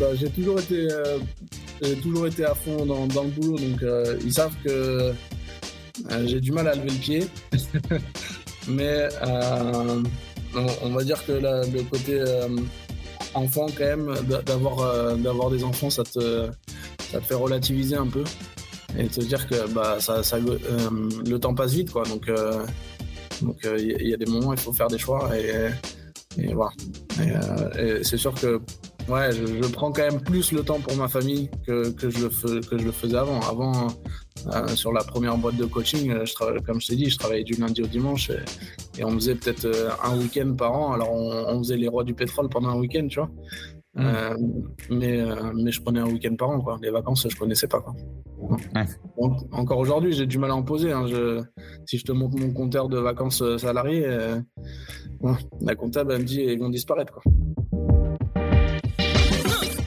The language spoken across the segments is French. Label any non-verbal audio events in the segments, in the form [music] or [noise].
bah, j'ai toujours été, toujours été à fond dans, dans le boulot, donc ils savent que j'ai du mal à lever le pied. [laughs] Mais on, va dire que le côté enfant, quand même, d'avoir d'avoir des enfants, ça te, ça te fait relativiser un peu et te dire que bah, ça, ça le temps passe vite, quoi. Donc, donc il y, a des moments, il faut faire des choix et, et voilà. Et, c'est sûr que ouais, je, prends quand même plus le temps pour ma famille que, que, je, le que je le faisais avant. Avant, euh, sur la première boîte de coaching, euh, je comme je t'ai dit, je travaillais du lundi au dimanche et, on faisait peut-être euh, un week-end par an. Alors on, faisait les rois du pétrole pendant un week-end, tu vois. Mmh. mais, mais je prenais un week-end par an, quoi. Les vacances, je connaissais pas, quoi. encore aujourd'hui, j'ai du mal à en poser. Hein. Je, si je te montre mon compteur de vacances salariées, la comptable, elle me dit, ils vont disparaître, quoi.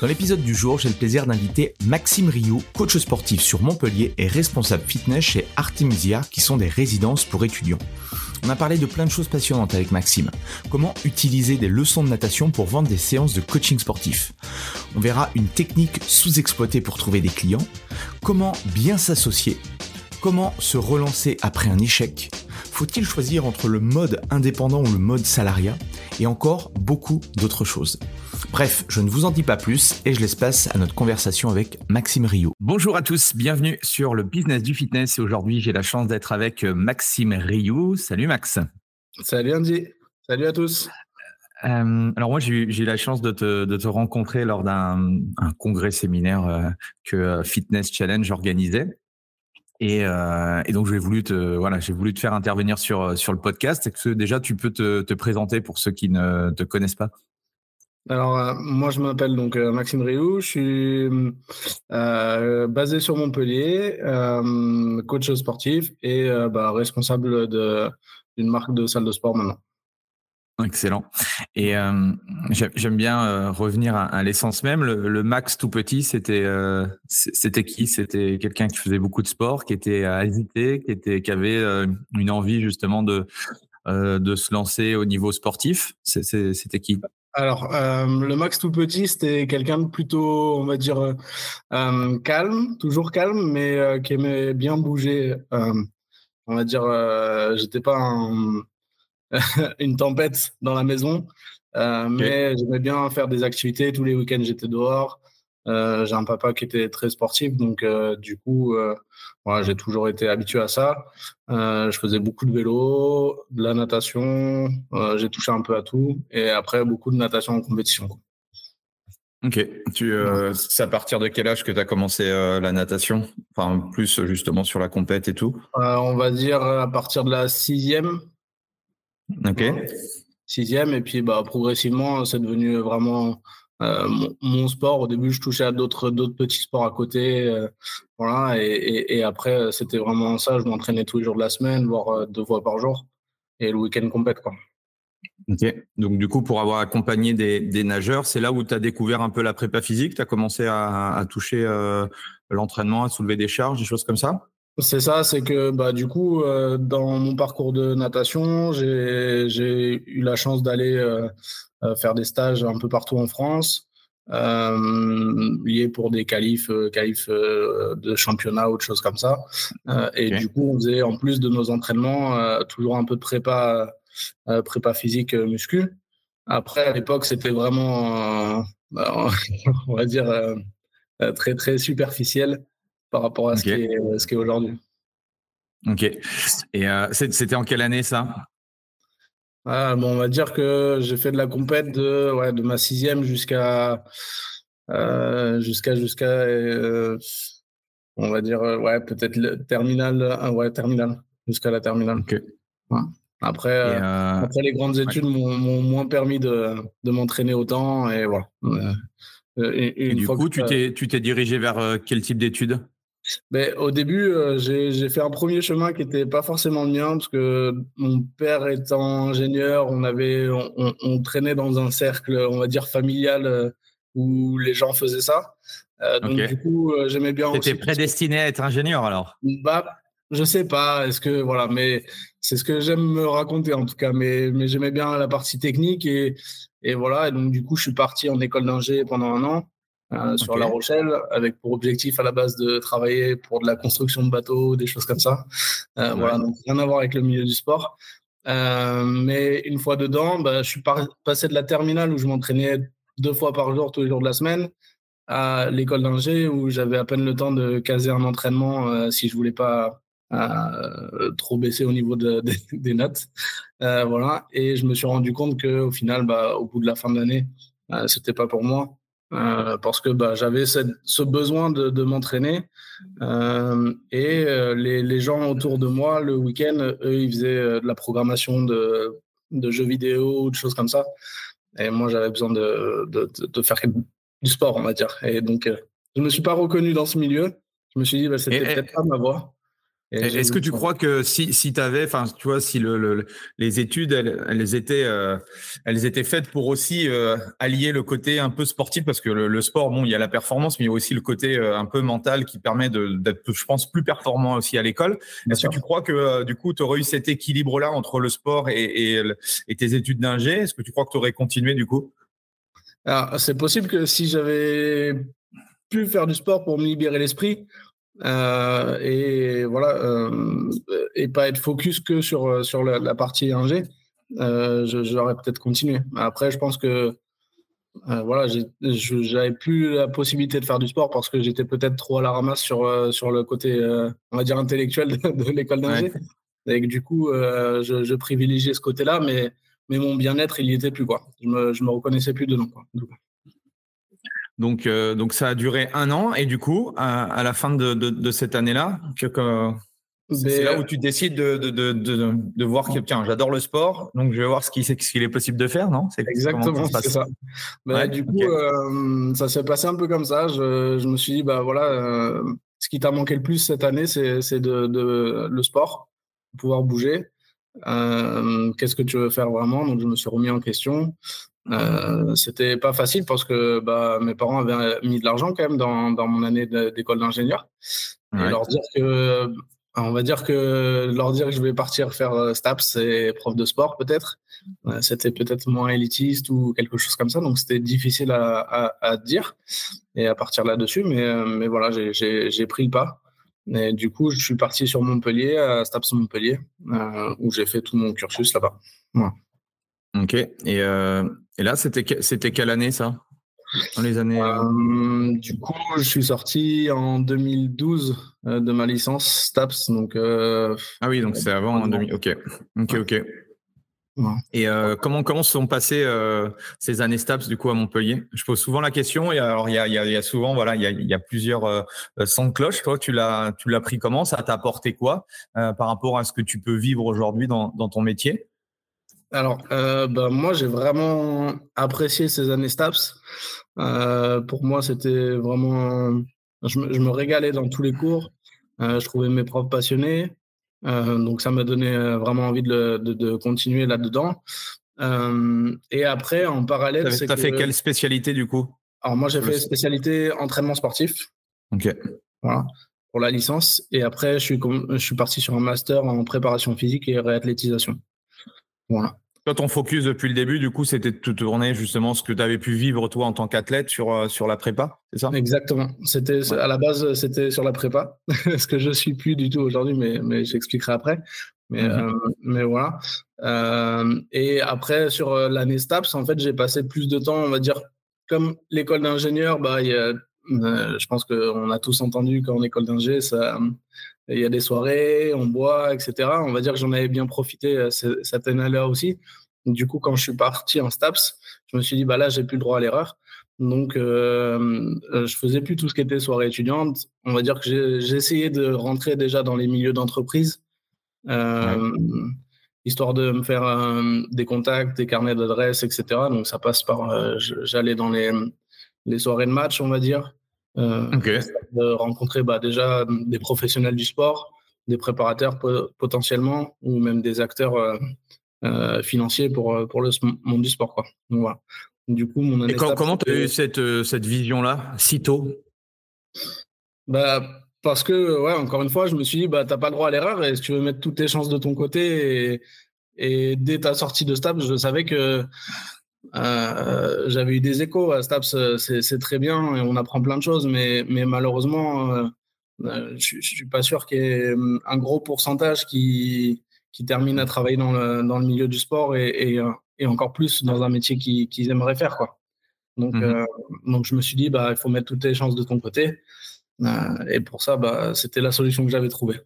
Dans l'épisode du jour, j'ai le plaisir d'inviter Maxime Rioux, coach sportif sur Montpellier et responsable fitness chez Artemisia, qui sont des résidences pour étudiants. On a parlé de plein de choses passionnantes avec Maxime. Comment utiliser des leçons de natation pour vendre des séances de coaching sportif? On verra une technique sous-exploitée pour trouver des clients. Comment bien s'associer? Comment se relancer après un échec? Faut-il choisir entre le mode indépendant ou le mode salariat? Et encore beaucoup d'autres choses. Bref, je ne vous en dis pas plus et je laisse place à notre conversation avec Maxime Rio. Bonjour à tous, bienvenue sur le business du fitness et aujourd'hui j'ai la chance d'être avec Maxime Rio. Salut Max. Salut Andy, salut à tous. Euh, alors moi j'ai eu la chance de te, rencontrer lors d'un congrès séminaire euh, que euh, Fitness Challenge organisait et, euh, et, donc, j'ai voulu te, voilà, j'ai voulu te faire intervenir sur sur le podcast. Est-ce que déjà tu peux te, te, présenter pour ceux qui ne te connaissent pas? Alors, euh, moi, je m'appelle donc euh, Maxime Rioux. Je suis euh, basé sur Montpellier, coach sportif et bah, responsable d'une marque de salle de sport maintenant. Excellent. Et euh, j'aime bien euh, revenir à, l'essence même. Le, Max tout petit, c'était euh, c'était qui? C'était quelqu'un qui faisait beaucoup de sport, qui était hésité, qui qui avait une envie justement de de se lancer au niveau sportif. C'était qui? Alors, le Max tout petit, c'était quelqu'un de plutôt, on va dire, calme, toujours calme, mais qui aimait bien bouger. on va dire, j'étais pas un, [laughs] une tempête dans la maison. Euh, mais j'aimais bien faire des activités. Tous les week-ends, j'étais dehors. Euh, j'ai un papa qui était très sportif, donc euh, du coup, voilà, j'ai toujours été habitué à ça. je faisais beaucoup de vélo, de la natation, j'ai touché un peu à tout, et après beaucoup de natation en compétition. Ok, tu, c'est à partir de quel âge que tu as commencé la natation? Enfin, plus justement sur la compète et tout? On va dire à partir de la sixième, Ok. Sixième, et puis bah, progressivement, c'est devenu vraiment euh, mon, sport. Au début, je touchais à d'autres petits sports à côté. Euh, voilà, et, après, c'était vraiment ça. Je m'entraînais tous les jours de la semaine, voire euh, deux fois par jour, et le week-end complète. Quoi. Ok. Donc, du coup, pour avoir accompagné des, nageurs, c'est là où tu as découvert un peu la prépa physique? Tu as commencé à, toucher l'entraînement, à soulever des charges, des choses comme ça? C'est ça, c'est que bah, du coup, euh, dans mon parcours de natation, j'ai eu la chance d'aller euh, euh, faire des stages un peu partout en France, liés pour des qualifs, qualifs de championnat ou de choses comme ça. et du coup, on faisait en plus de nos entraînements toujours un peu de prépa, prépa physique muscu. Après, à l'époque, c'était vraiment, [laughs] on va dire très, très superficielle par rapport à ce qui est, ce qui est aujourd'hui. Ok. Et c'était en quelle année ça? Ah, bon, On va dire que j'ai fait de la compète de, ouais, de ma sixième jusqu'à jusqu'à jusqu'à on va dire ouais peut-être le terminal ouais terminal jusqu'à la terminale. Ok. Après, euh, après, les grandes études m'ont moins permis de, de m'entraîner autant. Et voilà. Euh, et, du coup, tu t'es, tu t'es dirigé vers euh, quel type d'études? Ben, Au début, j'ai, fait un premier chemin qui n'était pas forcément le mien, parce que mon père étant ingénieur, on, avait, on, traînait dans un cercle, on va dire, familial où les gens faisaient ça. donc, du coup, j'aimais bien. Tu étais prédestiné à être ingénieur alors? Bah, je sais pas, est-ce que voilà, mais c'est ce que j'aime me raconter en tout cas. Mais, mais j'aimais bien la partie technique et, et voilà. Et donc du coup, je suis parti en école d'ingé pendant un an euh, sur La Rochelle, avec pour objectif à la base de travailler pour de la construction de bateaux, des choses comme ça. Euh, voilà, donc rien à voir avec le milieu du sport. Euh, mais une fois dedans, bah, je suis passé de la terminale où je m'entraînais deux fois par jour, tous les jours de la semaine, à l'école d'ingé où j'avais à peine le temps de caser un entraînement si je voulais pas euh, trop baissé au niveau de, [laughs] des notes. Euh, voilà. Et je me suis rendu compte qu'au final, bah, au bout de la fin de l'année, euh, c'était pas pour moi. Euh, parce que bah, j'avais ce besoin de, de m'entraîner euh, et les, les, gens autour de moi le week-end, eux, ils faisaient de la programmation de, de jeux vidéo ou de choses comme ça. Et moi, j'avais besoin de, de, de, faire du sport, on va dire. Et donc, je me suis pas reconnu dans ce milieu. Je me suis dit, bah, c'était peut-être pas ma voie. Est-ce que tu crois que si, si tu avais, enfin, tu vois, si le, les études, elles, elles étaient, euh, elles étaient faites pour aussi euh, allier le côté un peu sportif, parce que le, sport, bon, il y a la performance, mais il y a aussi le côté euh, un peu mental qui permet d'être, je pense, plus performant aussi à l'école. Est-ce que tu crois que du coup, tu aurais eu cet équilibre-là entre le sport et, et, et tes études d'ingé? Est-ce que tu crois que tu aurais continué du coup? Alors, c'est possible que si j'avais pu faire du sport pour me libérer l'esprit, euh, et voilà euh, et pas être focus que sur euh, sur la, partie ingé j'aurais peut-être continué. Après je pense que voilà j'avais plus la possibilité de faire du sport parce que j'étais peut-être trop à la ramasse sur sur le côté on va dire intellectuel de, l'école d'ingé et du coup je, je, privilégiais ce côté là mais mais mon bien-être il y était plus quoi. Je me je me reconnaissais plus dedans quoi donc, euh, donc ça a duré un an et du coup, à, la fin de, de, cette année-là, c'est là où tu décides de, de, de, de voir que tiens, j'adore le sport, donc je vais voir ce qu'il est possible de faire, non? C'est exactement c'est ça. Bah, du coup, euh, ça s'est passé un peu comme ça. Je, je me suis dit bah voilà, euh, ce qui t'a manqué le plus cette année, c'est de, de, le sport, pouvoir bouger. Qu'est-ce que tu veux faire vraiment? Donc je me suis remis en question. Euh, c'était pas facile parce que bah, mes parents avaient mis de l'argent quand même dans, dans mon année d'école d'ingénieur. Et leur dire que, on va dire que leur dire que je vais partir faire euh, STAPS et prof de sport peut-être, euh, c'était peut-être moins élitiste ou quelque chose comme ça. Donc c'était difficile à, à, à, dire et à partir là-dessus. Mais, euh, mais voilà, j'ai pris le pas. Et du coup, je suis parti sur Montpellier, à STAPS Montpellier, euh, où j'ai fait tout mon cursus là-bas. Ok. Et, et là, c'était c'était quelle année ça? Dans les années. Euh, euh... du coup, je suis sorti en 2012 euh, de ma licence STAPS. Donc. Euh, ah oui, donc c'est avant en 2000. Ok. Ok. Ok. Et euh, comment comment se sont passées euh, ces années STAPS du coup à Montpellier? Je pose souvent la question. Et alors il y a, il y a, il y a souvent voilà il y a, il y a plusieurs euh, sons de cloche. Toi tu l'as tu l'as pris comment? Ça t'a apporté quoi par rapport à ce que tu peux vivre aujourd'hui dans, dans ton métier? Alors, euh, bah, moi, j'ai vraiment apprécié ces années STAPS. Euh, pour moi, c'était vraiment. Je me, je me, régalais dans tous les cours. Euh, je trouvais mes profs passionnés. Euh, donc, ça m'a donné vraiment envie de, de, de continuer là-dedans. Et après, en parallèle. Tu as, fait quelle spécialité du coup? Alors, moi, j'ai fait spécialité entraînement sportif. Ok. Voilà, pour la licence. Et après, je suis, je suis parti sur un master en préparation physique et réathlétisation. Voilà. Toi, ton focus depuis le début, du coup, c'était de te tourner justement ce que tu avais pu vivre toi en tant qu'athlète sur, euh, sur la prépa, c'est ça? Exactement. C'était à la base, c'était sur la prépa, [laughs] ce que je suis plus du tout aujourd'hui, mais, mais j'expliquerai après. Mais, mhm. euh, mais voilà. Euh, et après, sur l'année STAPS, en fait, j'ai passé plus de temps, on va dire, comme l'école d'ingénieur, bah, il y a je pense qu'on a tous entendu qu'en école d'ingé, il y a des soirées, on boit, etc. On va dire que j'en avais bien profité cette année-là aussi. Du coup, quand je suis parti en STAPS, je me suis dit, bah là, j'ai plus le droit à l'erreur. Donc, euh, je faisais plus tout ce qui était soirée étudiante. On va dire que essayé de rentrer déjà dans les milieux d'entreprise, euh, histoire de me faire euh, des contacts, des carnets d'adresses, etc. Donc, ça passe par. Euh, j'allais dans les, les, soirées de match, on va dire. De rencontrer bah, déjà des professionnels du sport, des préparateurs potentiellement, ou même des acteurs euh, financier pour, euh, pour le monde du sport. Quoi. Donc, voilà. Du coup, mon Et comment tu as eu cette, euh, cette vision-là, si tôt? Bah, Parce que, ouais, encore une fois, je me suis dit, bah, tu n'as pas le droit à l'erreur et si tu veux mettre toutes tes chances de ton côté et, et dès ta sortie de STAPS, je savais que euh, j'avais eu des échos à STAPS, c'est très bien et on apprend plein de choses, mais, mais malheureusement, euh, je ne suis pas sûr qu'il y ait un gros pourcentage qui, qui terminent à travailler dans le, dans le milieu du sport et, et, euh, et, encore plus dans un métier qu'ils aimeraient faire. Quoi. Donc, mmh euh, donc, je me suis dit, bah, il faut mettre toutes les chances de ton côté. Euh, et pour ça, bah, c'était la solution que j'avais trouvée.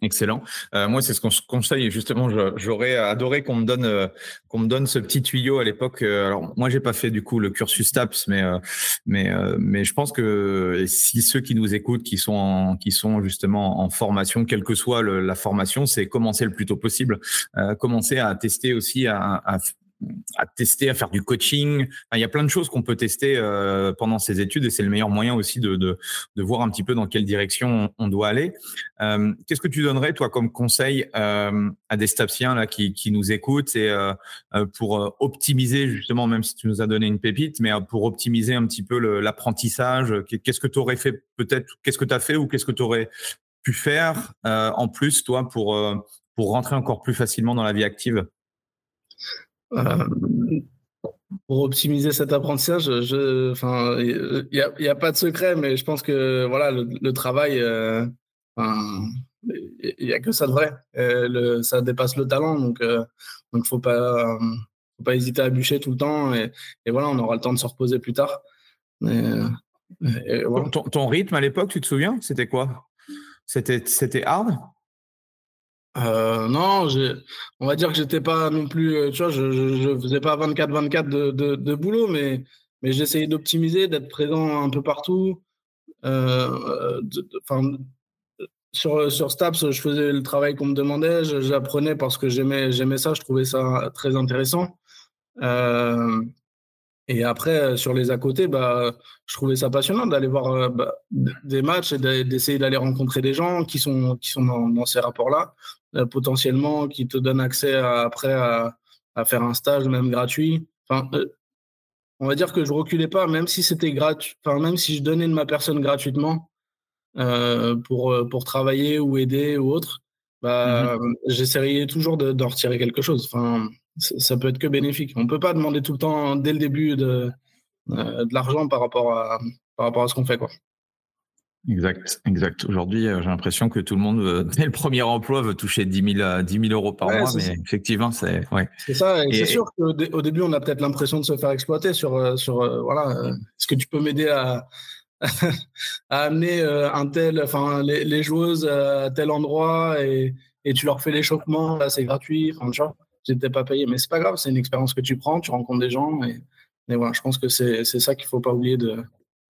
Excellent. Euh, moi, c'est ce qu'on se conseille. Justement, j'aurais adoré qu'on me donne euh, qu'on me donne ce petit tuyau à l'époque. Euh, alors, moi, j'ai pas fait du coup le cursus TAPS, mais mais mais je pense que si ceux qui nous écoutent, qui sont qui sont justement en formation, quelle que soit la formation, c'est commencer le plus tôt possible. commencer à tester aussi à, à à tester, à faire du coaching. il y a plein de choses qu'on peut tester euh, pendant ces études et c'est le meilleur moyen aussi de, de, voir un petit peu dans quelle direction on, doit aller. Euh, Qu'est-ce que tu donnerais, toi, comme conseil euh, à des stapsiens là, qui, qui nous écoutent et pour optimiser, justement, même si tu nous as donné une pépite, mais pour optimiser un petit peu l'apprentissage Qu'est-ce que tu aurais fait peut-être Qu'est-ce que tu as fait ou qu'est-ce que tu aurais pu faire en plus, toi, pour, pour rentrer encore plus facilement dans la vie active? Euh, pour optimiser cet apprentissage, enfin, il n'y a, y a, pas de secret, mais je pense que voilà, le, travail, euh, il n'y a que ça de vrai. Euh, ça dépasse le talent, donc il donc faut pas, faut pas hésiter à bûcher tout le temps, et, voilà, on aura le temps de se reposer plus tard. ton, ton, rythme à l'époque, tu te souviens C'était quoi? C'était hard? Euh, non, on va dire que j'étais pas non plus, euh, tu vois, je, je, faisais pas 24-24 de, de, de, boulot, mais, mais j'essayais d'optimiser, d'être présent un peu partout. Euh, sur, sur Staps, je faisais le travail qu'on me demandait, j'apprenais parce que j'aimais, j'aimais ça, je trouvais ça très intéressant. Euh, et après, euh, sur les à côté, bah, je trouvais ça passionnant d'aller voir euh, bah, des matchs et d'essayer d'aller rencontrer des gens qui sont, qui sont dans, ces rapports-là, euh, potentiellement, qui te donnent accès après à, faire un stage, même gratuit. Enfin, on va dire que je reculais pas, même si c'était gratuit, enfin, même si je donnais de ma personne gratuitement pour, pour travailler ou aider ou autre, bah, mmh j'essayerais toujours d'en retirer quelque chose. Enfin, ça peut être que bénéfique. On ne peut pas demander tout le temps, dès le début, de, euh, de l'argent par, rapport à, par rapport à ce qu'on fait. Quoi. Exact, exact. Aujourd'hui, euh, j'ai l'impression que tout le monde, [laughs] dès le premier emploi, veut toucher 10 000, 10 000 euros par mois, mais effectivement, c'est. Ouais. C'est ça, et, c'est sûr qu'au début, on a peut-être l'impression de se faire exploiter sur. Euh, sur voilà, est-ce que tu peux m'aider à, [laughs] à amener un tel, enfin, les, les, joueuses à tel endroit et, et tu leur fais l'échauffement, là, c'est gratuit, enfin, tu vois j'étais pas payé. Mais c'est pas grave, c'est une expérience que tu prends, tu rencontres des gens. Et, voilà, je pense que c'est ça qu'il faut pas oublier de,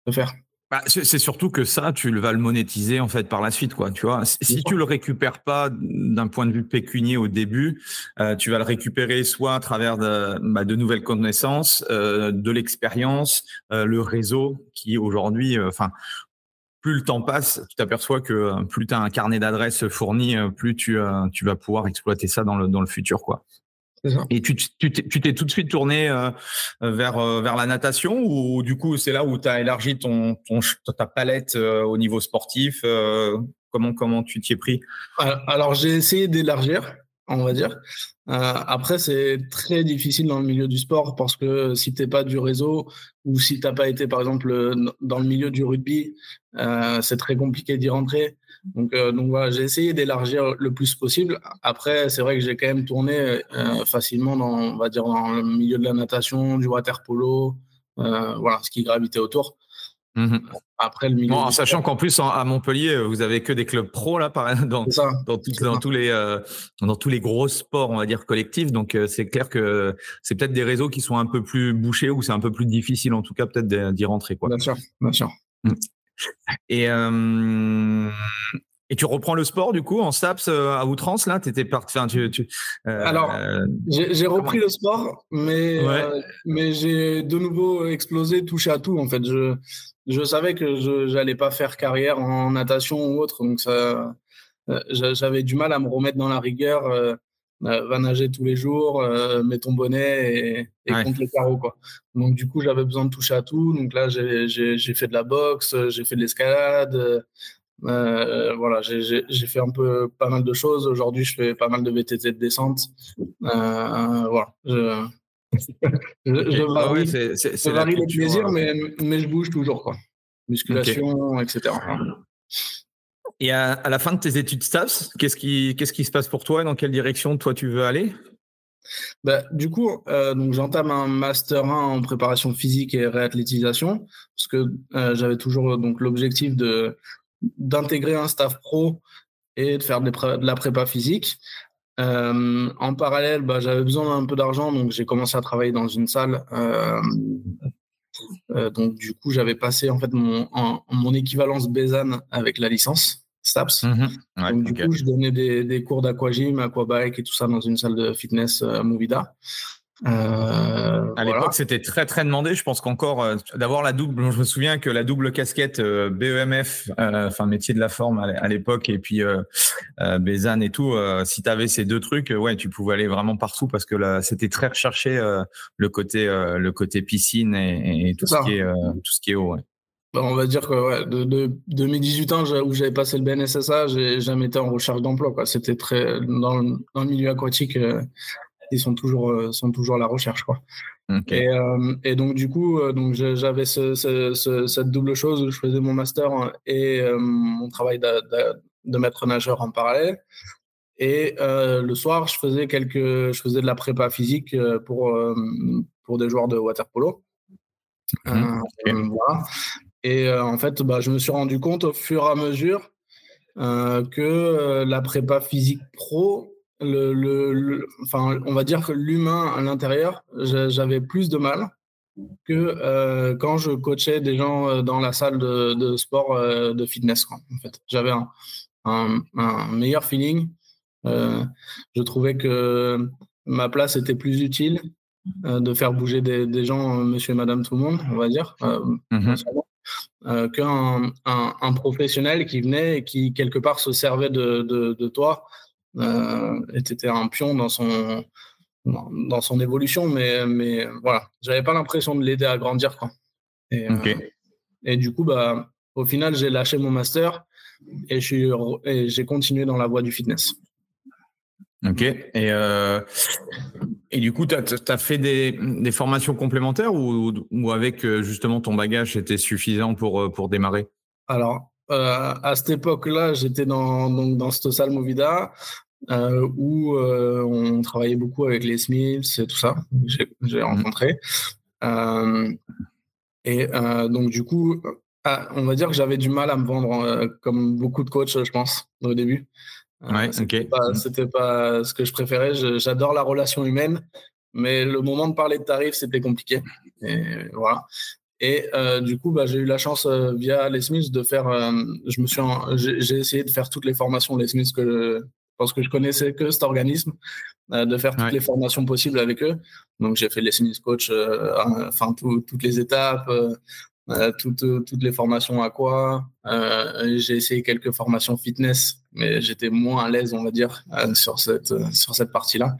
de faire. Bah, c'est surtout que ça, tu vas le monétiser en fait par la suite, quoi. Tu vois, si tu le récupères pas d'un point de vue pécunier au début, euh, tu vas le récupérer soit à travers de, bah, de nouvelles connaissances, euh, de l'expérience, euh, le réseau qui aujourd'hui, enfin, plus le temps passe, tu t'aperçois que euh, plus tu as un carnet d'adresses fourni, euh, plus tu, tu vas pouvoir exploiter ça dans le, dans le futur, quoi. Et tu t'es tout de suite tourné euh, vers, euh, vers la natation ou du coup c'est là où tu as élargi ton, ton, ta palette euh, au niveau sportif comment, comment tu t'y es pris? Alors j'ai essayé d'élargir, on va dire. après c'est très difficile dans le milieu du sport parce que si tu n'es pas du réseau ou si tu n'as pas été par exemple dans le milieu du rugby, c'est très compliqué d'y rentrer. Donc, euh, donc voilà, j'ai essayé d'élargir le plus possible. Après, c'est vrai que j'ai quand même tourné euh, facilement dans, on va dire, dans le milieu de la natation, du water polo, euh, voilà, ce qui gravitait autour. Mmh Après le milieu. en sachant qu'en plus à Montpellier, vous avez que des clubs pro là, [laughs] dans, dans, tous les euh, dans tous les gros sports, on va dire collectifs. Donc euh, c'est clair que c'est peut-être des réseaux qui sont un peu plus bouchés ou c'est un peu plus difficile en tout cas peut-être d'y rentrer quoi. Bien sûr, bien sûr. Mmh. Et euh, et tu reprends le sport du coup en STAPS euh, à outrance là? Enfin, tu, tu euh, Alors, j'ai repris le sport, mais euh, mais j'ai de nouveau explosé, touché à tout en fait. Je je savais que je n'allais pas faire carrière en natation ou autre, donc ça j'avais du mal à me remettre dans la rigueur. va nager tous les jours, mets ton bonnet et, et compte les carreaux quoi. Donc du coup j'avais besoin de toucher à tout. Donc là j'ai fait de la boxe, j'ai fait de l'escalade, euh, voilà, j'ai fait un peu pas mal de choses. Aujourd'hui, je fais pas mal de VTT de descente. Euh, voilà. Je, je, varie, le plaisir, euh. mais, mais je bouge toujours. Quoi. Musculation, etc. Et à, la fin de tes études STAPS, qu'est-ce qui, qu'est-ce qui se passe pour toi et dans quelle direction toi tu veux aller? Bah, du coup, donc j'entame un master 1 en préparation physique et réathlétisation parce que j'avais toujours donc l'objectif de d'intégrer un staff pro et de faire de la prépa physique. Euh, en parallèle, bah, j'avais besoin d'un peu d'argent, donc j'ai commencé à travailler dans une salle. Euh, euh, donc du coup, j'avais passé en fait mon, mon équivalence Bézanne avec la licence STAPS. Mhm. donc du coup, je donnais des, des cours d'aquagym, aquabike et tout ça dans une salle de fitness Movida. Euh, à l'époque, c'était très très demandé. Je pense qu'encore euh, d'avoir la double. Je me souviens que la double casquette euh, BEMF, enfin métier de la forme à l'époque, et puis Bézanne et tout. si tu avais ces deux trucs, ouais, tu pouvais aller vraiment partout parce que là, c'était très recherché le côté le côté piscine et, tout, ce qui est, tout ce qui est eau. Bah, on va dire que ouais, de, de, 2018 ans où j'avais passé le BNSSA, j'ai jamais été en recherche d'emploi. C'était très dans, dans, le milieu aquatique ils sont toujours, euh, sont toujours à la recherche. Quoi. Et, euh, et, donc, du coup, euh, donc j'avais ce, ce, cette double chose où je faisais mon master et mon travail de, de, maître nageur en parallèle. Et le soir, je faisais, quelques, je faisais de la prépa physique pour, pour des joueurs de water polo. Mmh, voilà. Et en fait, bah, je me suis rendu compte au fur et à mesure que la prépa physique pro le, enfin, on va dire que l'humain à l'intérieur, j'avais plus de mal que euh, quand je coachais des gens euh, dans la salle de, sport euh, de fitness. en fait, j'avais un, meilleur feeling. je trouvais que ma place était plus utile de faire bouger des, gens, monsieur et madame tout le monde, on va dire, mm-hmm. qu'un un, professionnel qui venait et qui quelque part se servait de, de toi était un pion dans son, dans son évolution, mais, mais voilà, j'avais pas l'impression de l'aider à grandir. Quoi. Et, euh, et du coup, bah, au final, j'ai lâché mon master et j'ai continué dans la voie du fitness. Ok. Et, euh, et du coup, tu as, fait des, des, formations complémentaires ou, ou, avec justement ton bagage, c'était suffisant pour, pour démarrer? Alors, euh, à cette époque-là, j'étais dans, donc, dans cette salle Movida euh, où euh, on travaillait beaucoup avec les Smiths et tout ça. J'ai mmh. rencontré. et donc, du coup, ah, on va dire que j'avais du mal à me vendre, comme beaucoup de coachs, je pense, au début. Ouais, C'était pas, pas, ce que je préférais. J'adore la relation humaine, mais le moment de parler de tarifs, c'était compliqué. Et voilà. Et euh, du coup, bah, j'ai eu la chance euh, via les Smiths de faire. Euh, je me suis, j'ai essayé de faire toutes les formations les Smiths que je pense que je connaissais que cet organisme, de faire toutes les formations possibles avec eux. Donc j'ai fait les Smiths coach, enfin toutes les étapes, toutes, toutes les formations à quoi. j'ai essayé quelques formations fitness, mais j'étais moins à l'aise, on va dire, sur cette sur cette partie-là.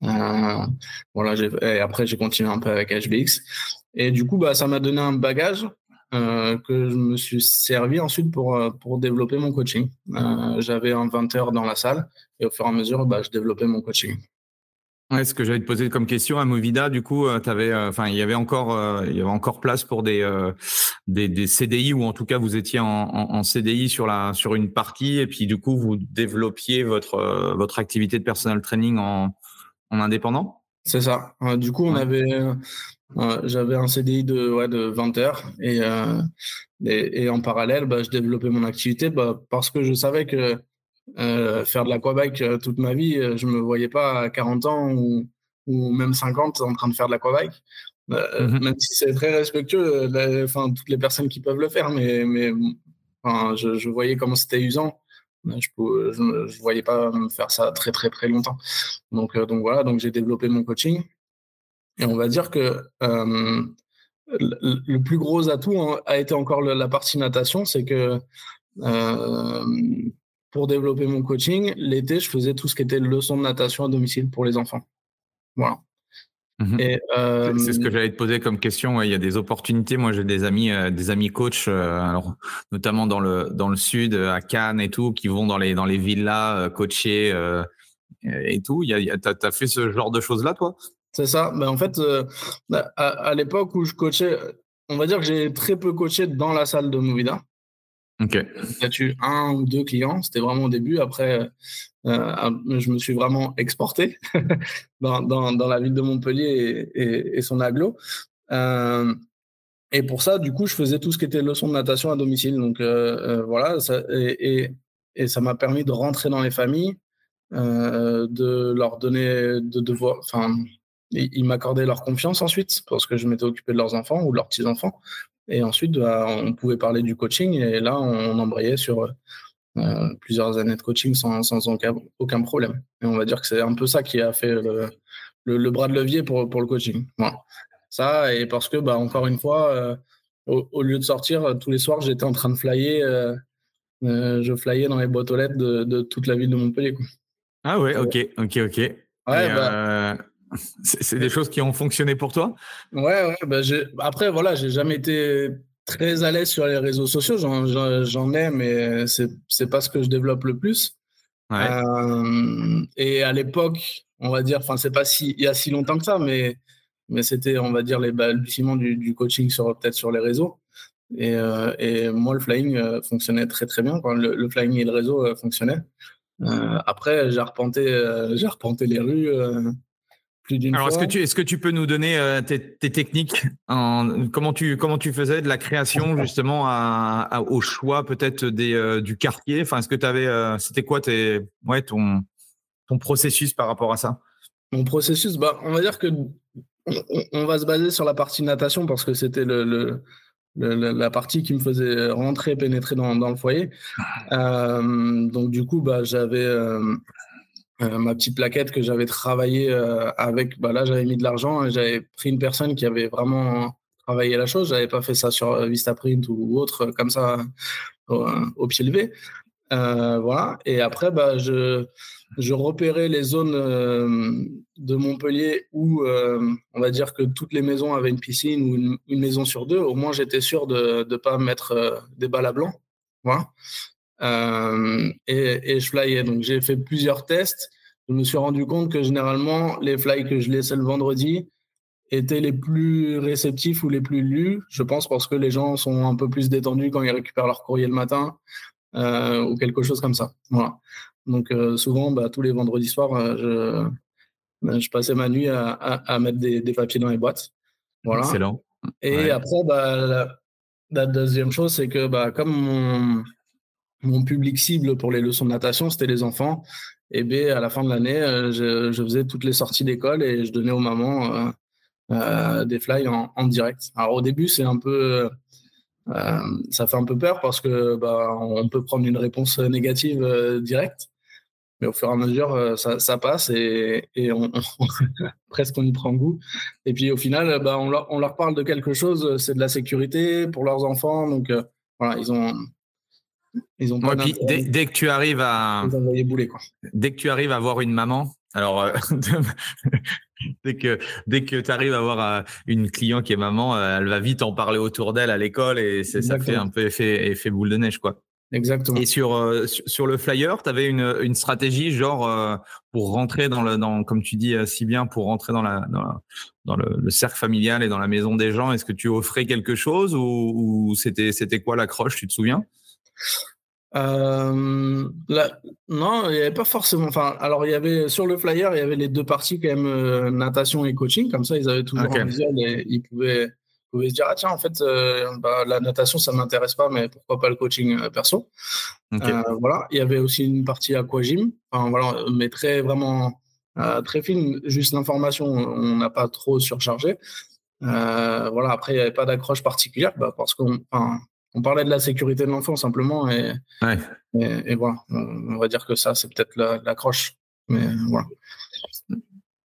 voilà. Et après j'ai continué un peu avec HBX. Et du coup, bah, ça m'a donné un bagage euh, que je me suis servi ensuite pour, euh, pour développer mon coaching. Euh, j'avais un 20 heures dans la salle et au fur et à mesure, bah, je développais mon coaching. Ouais, ce que j'allais te poser comme question à Movida, du coup, avais, enfin, il y avait encore, il y avait encore place pour des, des, des, CDI ou en tout cas vous étiez en, en, CDI sur la, sur une partie et puis du coup vous développiez votre, votre activité de personal training en, en indépendant? C'est ça. du coup, on avait, J'avais un CDI de, ouais, de 20 heures et, et, en parallèle, bah, je développais mon activité bah, parce que je savais que faire de l'aquabike toute ma vie, je me voyais pas à 40 ans ou, ou même 50 en train de faire de l'aquabike. Mmh même si c'est très respectueux, enfin, toutes les personnes qui peuvent le faire, mais, mais enfin, je, je voyais comment c'était usant je ne voyais pas me faire ça très très très longtemps. Donc, euh, donc voilà, donc j'ai développé mon coaching. Et on va dire que euh, le, plus gros atout hein, a été encore la partie natation, c'est que euh, pour développer mon coaching, l'été, je faisais tout ce qui était leçon de natation à domicile pour les enfants. Voilà. Mmh c'est ce que j'allais te poser comme question. il y a des opportunités. Moi, j'ai des amis, euh, des amis coachs, euh, alors notamment dans le dans le sud, à Cannes et tout, qui vont dans les dans les villas euh, coacher et tout. Il y a, t'as, as fait ce genre de choses là, toi? C'est ça. Ben, en fait, bah, à, l'époque où je coachais, on va dire que j'ai très peu coaché dans la salle de Movida. J'ai eu un ou deux clients. C'était vraiment au début. Après, euh, je me suis vraiment exporté [laughs] dans, la ville de Montpellier et, son aglo. Euh, et pour ça, du coup, je faisais tout ce qui était leçon de natation à domicile. Donc euh, euh voilà, et, ça m'a permis de rentrer dans les familles, euh, de leur donner, de devoir, enfin, ils m'accordaient leur confiance ensuite parce que je m'étais occupé de leurs enfants ou de leurs petits enfants. Et ensuite, bah, on pouvait parler du coaching et là, on embrayait sur euh, plusieurs années de coaching sans, sans aucun, aucun, problème. Et on va dire que c'est un peu ça qui a fait le, le, bras de levier pour, pour le coaching. Voilà. Ça, et parce que, bah, encore une fois, euh, au, lieu de sortir tous les soirs, j'étais en train de flyer. Euh, je flyais dans les boîtes aux lettres de, de toute la ville de Montpellier. Quoi. Ah ouais, ok, ok, ok. Ouais, bah, c'est des choses qui ont fonctionné pour toi? Ouais, ouais. Bah, après, voilà, j'ai jamais été très à l'aise sur les réseaux sociaux. J'en ai, mais c'est n'est pas ce que je développe le plus. Euh, et à l'époque, on va dire, enfin, c'est pas si, il y a si longtemps que ça, mais, mais c'était, on va dire, les balbutiements du, du coaching sur peut-être sur les réseaux. Et, euh, et, moi, le flying euh, fonctionnait très très bien. Le, le, flying et le réseau fonctionnaient. après, j'ai arpenté, j'ai arpenté les rues alors, est-ce que tu est-ce que tu peux nous donner euh, tes, techniques en, comment tu comment tu faisais de la création justement à, au choix peut-être des euh, du quartier? Enfin est-ce que tu avais euh, c'était quoi tes ouais ton ton processus par rapport à ça? Mon processus bah on va dire que on, va se baser sur la partie natation parce que c'était le, le, la partie qui me faisait rentrer pénétrer dans, dans le foyer. Donc du coup bah j'avais euh, ma petite plaquette que j'avais travaillé euh, avec, bah là j'avais mis de l'argent, j'avais pris une personne qui avait vraiment travaillé la chose, j'avais pas fait ça sur euh, Vistaprint ou autre comme ça au, pied levé. voilà. Et après, bah, je, je repérais les zones de Montpellier où on va dire que toutes les maisons avaient une piscine ou une, maison sur deux. Au moins, j'étais sûr de ne pas mettre des balles à blanc. Voilà. Euh, et, je flyais. Donc j'ai fait plusieurs tests. Je me suis rendu compte que généralement, les fly que je laissais le vendredi étaient les plus réceptifs ou les plus lus. Je pense parce que les gens sont un peu plus détendus quand ils récupèrent leur courrier le matin euh, ou quelque chose comme ça. Voilà. Donc euh, souvent, bah, tous les vendredis soirs, je, je passais ma nuit à, à, mettre des, des, papiers dans les boîtes. Voilà. Excellent. Et après, bah, la, la, deuxième chose, c'est que bah, comme mon, mon public cible pour les leçons de natation, c'était les enfants. Et bien, à la fin de l'année, euh, je, faisais toutes les sorties d'école et je donnais aux mamans euh, euh, des fly en, direct. Alors au début, c'est un peu, ça fait un peu peur parce que bah, on peut prendre une réponse négative directe, mais au fur et à mesure, ça, passe et, on, [laughs] presque on y prend goût. Et puis au final, bah, on, leur, on leur parle de quelque chose, c'est de la sécurité pour leurs enfants, donc voilà, ils ont ils ont dès, que tu arrives à dès que tu arrives à voir une maman, alors euh, [laughs] dès que dès que tu arrives à voir euh, une client qui est maman, euh, elle va vite en parler autour d'elle à l'école et ça fait un peu effet, effet boule de neige quoi. Exactement. Et sur sur le flyer, tu avais une, une stratégie genre pour rentrer dans le dans comme tu dis si bien pour rentrer dans la dans, le, cercle familial et dans la maison des gens. Est-ce que tu offrais quelque chose ou, ou c'était c'était quoi l'accroche Tu te souviens? Euh, non, il n'y avait pas forcément. Enfin, alors il y avait sur le flyer, il y avait les deux parties quand même euh, natation et coaching. Comme ça, ils avaient toujours un visuel et ils pouvaient, pouvaient, se dire ah tiens en fait euh, bah, la natation ça m'intéresse pas, mais pourquoi pas le coaching perso. voilà, il y avait aussi une partie aquagym. Enfin voilà, mais très vraiment très fine, juste l'information, on n'a pas trop surchargé. voilà, après il n'y avait pas d'accroche particulière bah, parce qu'on on parlait de la sécurité de l'enfant simplement et, et, voilà, on, va dire que ça, c'est peut-être l'accroche. mais voilà.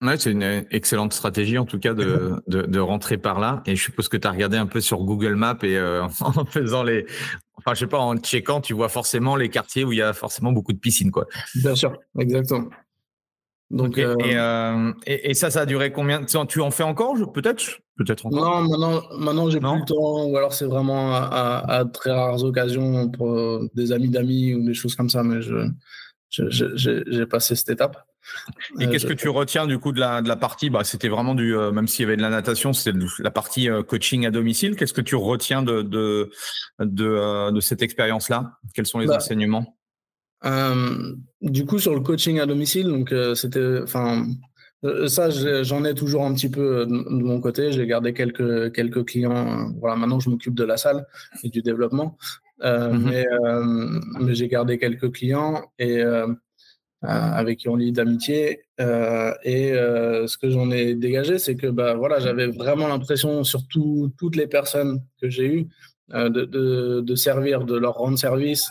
Ouais, c'est une excellente stratégie en tout cas de, de, rentrer par là. Et je suppose que tu as regardé un peu sur Google Maps et euh, [laughs] en faisant les. Enfin, je sais pas, en checkant, tu vois forcément les quartiers où il y a forcément beaucoup de piscines. Quoi. Bien sûr, exactement. Donc, euh, euh, et, et, ça, ça a duré combien Tu en fais encore Peut-être? Peut-être encore Non, maintenant, maintenant j'ai plus le temps. Ou alors c'est vraiment à, très rares occasions pour euh, des amis d'amis ou des choses comme ça. Mais je, j'ai passé cette étape. Et qu'est-ce que tu retiens du coup de la, de la partie? Bah, C'était vraiment du, même s'il y avait de la natation, c'était la partie coaching à domicile. Qu'est-ce que tu retiens de, de, de, de cette expérience-là? Quels sont les bah, enseignements? euh, du coup, sur le coaching à domicile, donc euh, c'était, enfin, euh, ça, j'en ai toujours un petit peu de mon côté. J'ai gardé quelques quelques clients. Voilà, maintenant je m'occupe de la salle et du développement, mmh mais, mais j'ai gardé quelques clients et avec qui on lie d'amitié. et ce que j'en ai dégagé, c'est que bah voilà, j'avais vraiment l'impression, surtout toutes les personnes que j'ai eues, de, de, de, servir, de leur rendre service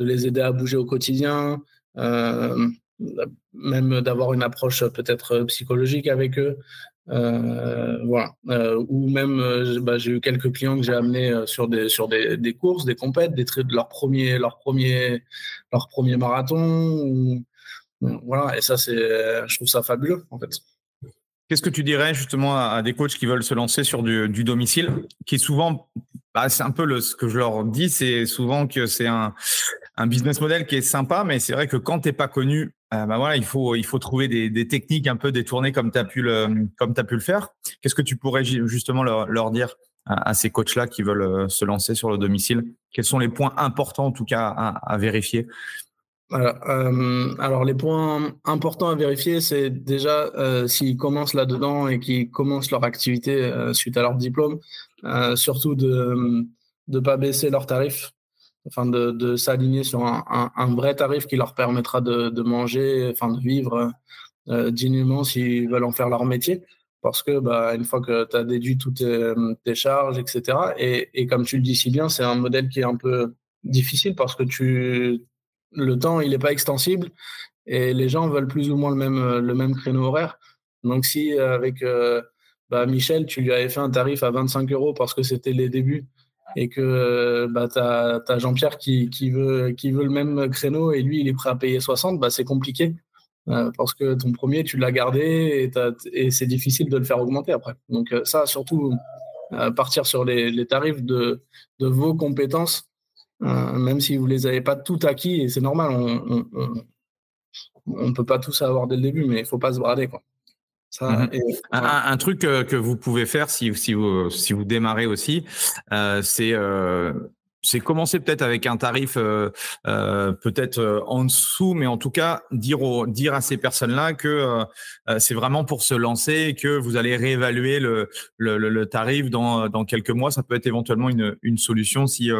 de les aider à bouger au quotidien, euh, même d'avoir une approche peut-être psychologique avec eux. Euh, voilà. Euh, ou même, bah, j'ai eu quelques clients que j'ai amenés sur des sur des, courses, des compètes, des de leur premier leur premier leur premier marathon. voilà. Et ça, c'est, je trouve ça fabuleux en fait. Qu'est-ce que tu dirais justement à, des coachs qui veulent se lancer sur du, du domicile, qui souvent, bah, c'est un peu ce que je leur dis, c'est souvent que c'est un, un business model qui est sympa, mais c'est vrai que quand t'es pas connu, euh, bah voilà, il faut il faut trouver des, techniques un peu détournées comme tu as pu le as pu le faire. Qu'est-ce que tu pourrais justement leur, dire à, ces coachs là qui veulent euh, se lancer sur le domicile? Quels sont les points importants en tout cas à, vérifier? Euh, alors les points importants à vérifier, c'est déjà s'ils commencent là-dedans et qu'ils commencent leur activité suite à leur diplôme, surtout de ne pas baisser leurs tarifs enfin de, s'aligner sur un, vrai tarif qui leur permettra de, manger, enfin de vivre euh, dignement s'ils veulent en faire leur métier. Parce que bah, une fois que tu as déduit toutes tes, charges, etc. Et, et comme tu le dis si bien, c'est un modèle qui est un peu difficile parce que tu le temps il n'est pas extensible et les gens veulent plus ou moins le même le même créneau horaire. Donc si avec euh, bah, Michel tu lui avais fait un tarif à 25 euros parce que c'était les débuts et que bah, tu as, Jean-Pierre qui, qui, veut, qui veut le même créneau et lui, il est prêt à payer 60, bah, c'est compliqué. Euh, parce que ton premier, tu l'as gardé et, et c'est difficile de le faire augmenter après. Donc euh, ça, surtout, euh, partir sur les, les, tarifs de, de vos compétences, même si vous les avez pas tout acquis, et c'est normal, on ne peut pas tout savoir dès le début, mais il faut pas se brader. Quoi. Mmh un, truc que, vous pouvez faire si, si, vous, si vous démarrez aussi, euh, c'est euh, c'est commencer peut-être avec un tarif euh, peut-être en dessous, mais en tout cas dire, au, dire à ces personnes-là que c'est vraiment pour se lancer et que vous allez réévaluer le, le, le, tarif dans, dans quelques mois. Ça peut être éventuellement une, une solution si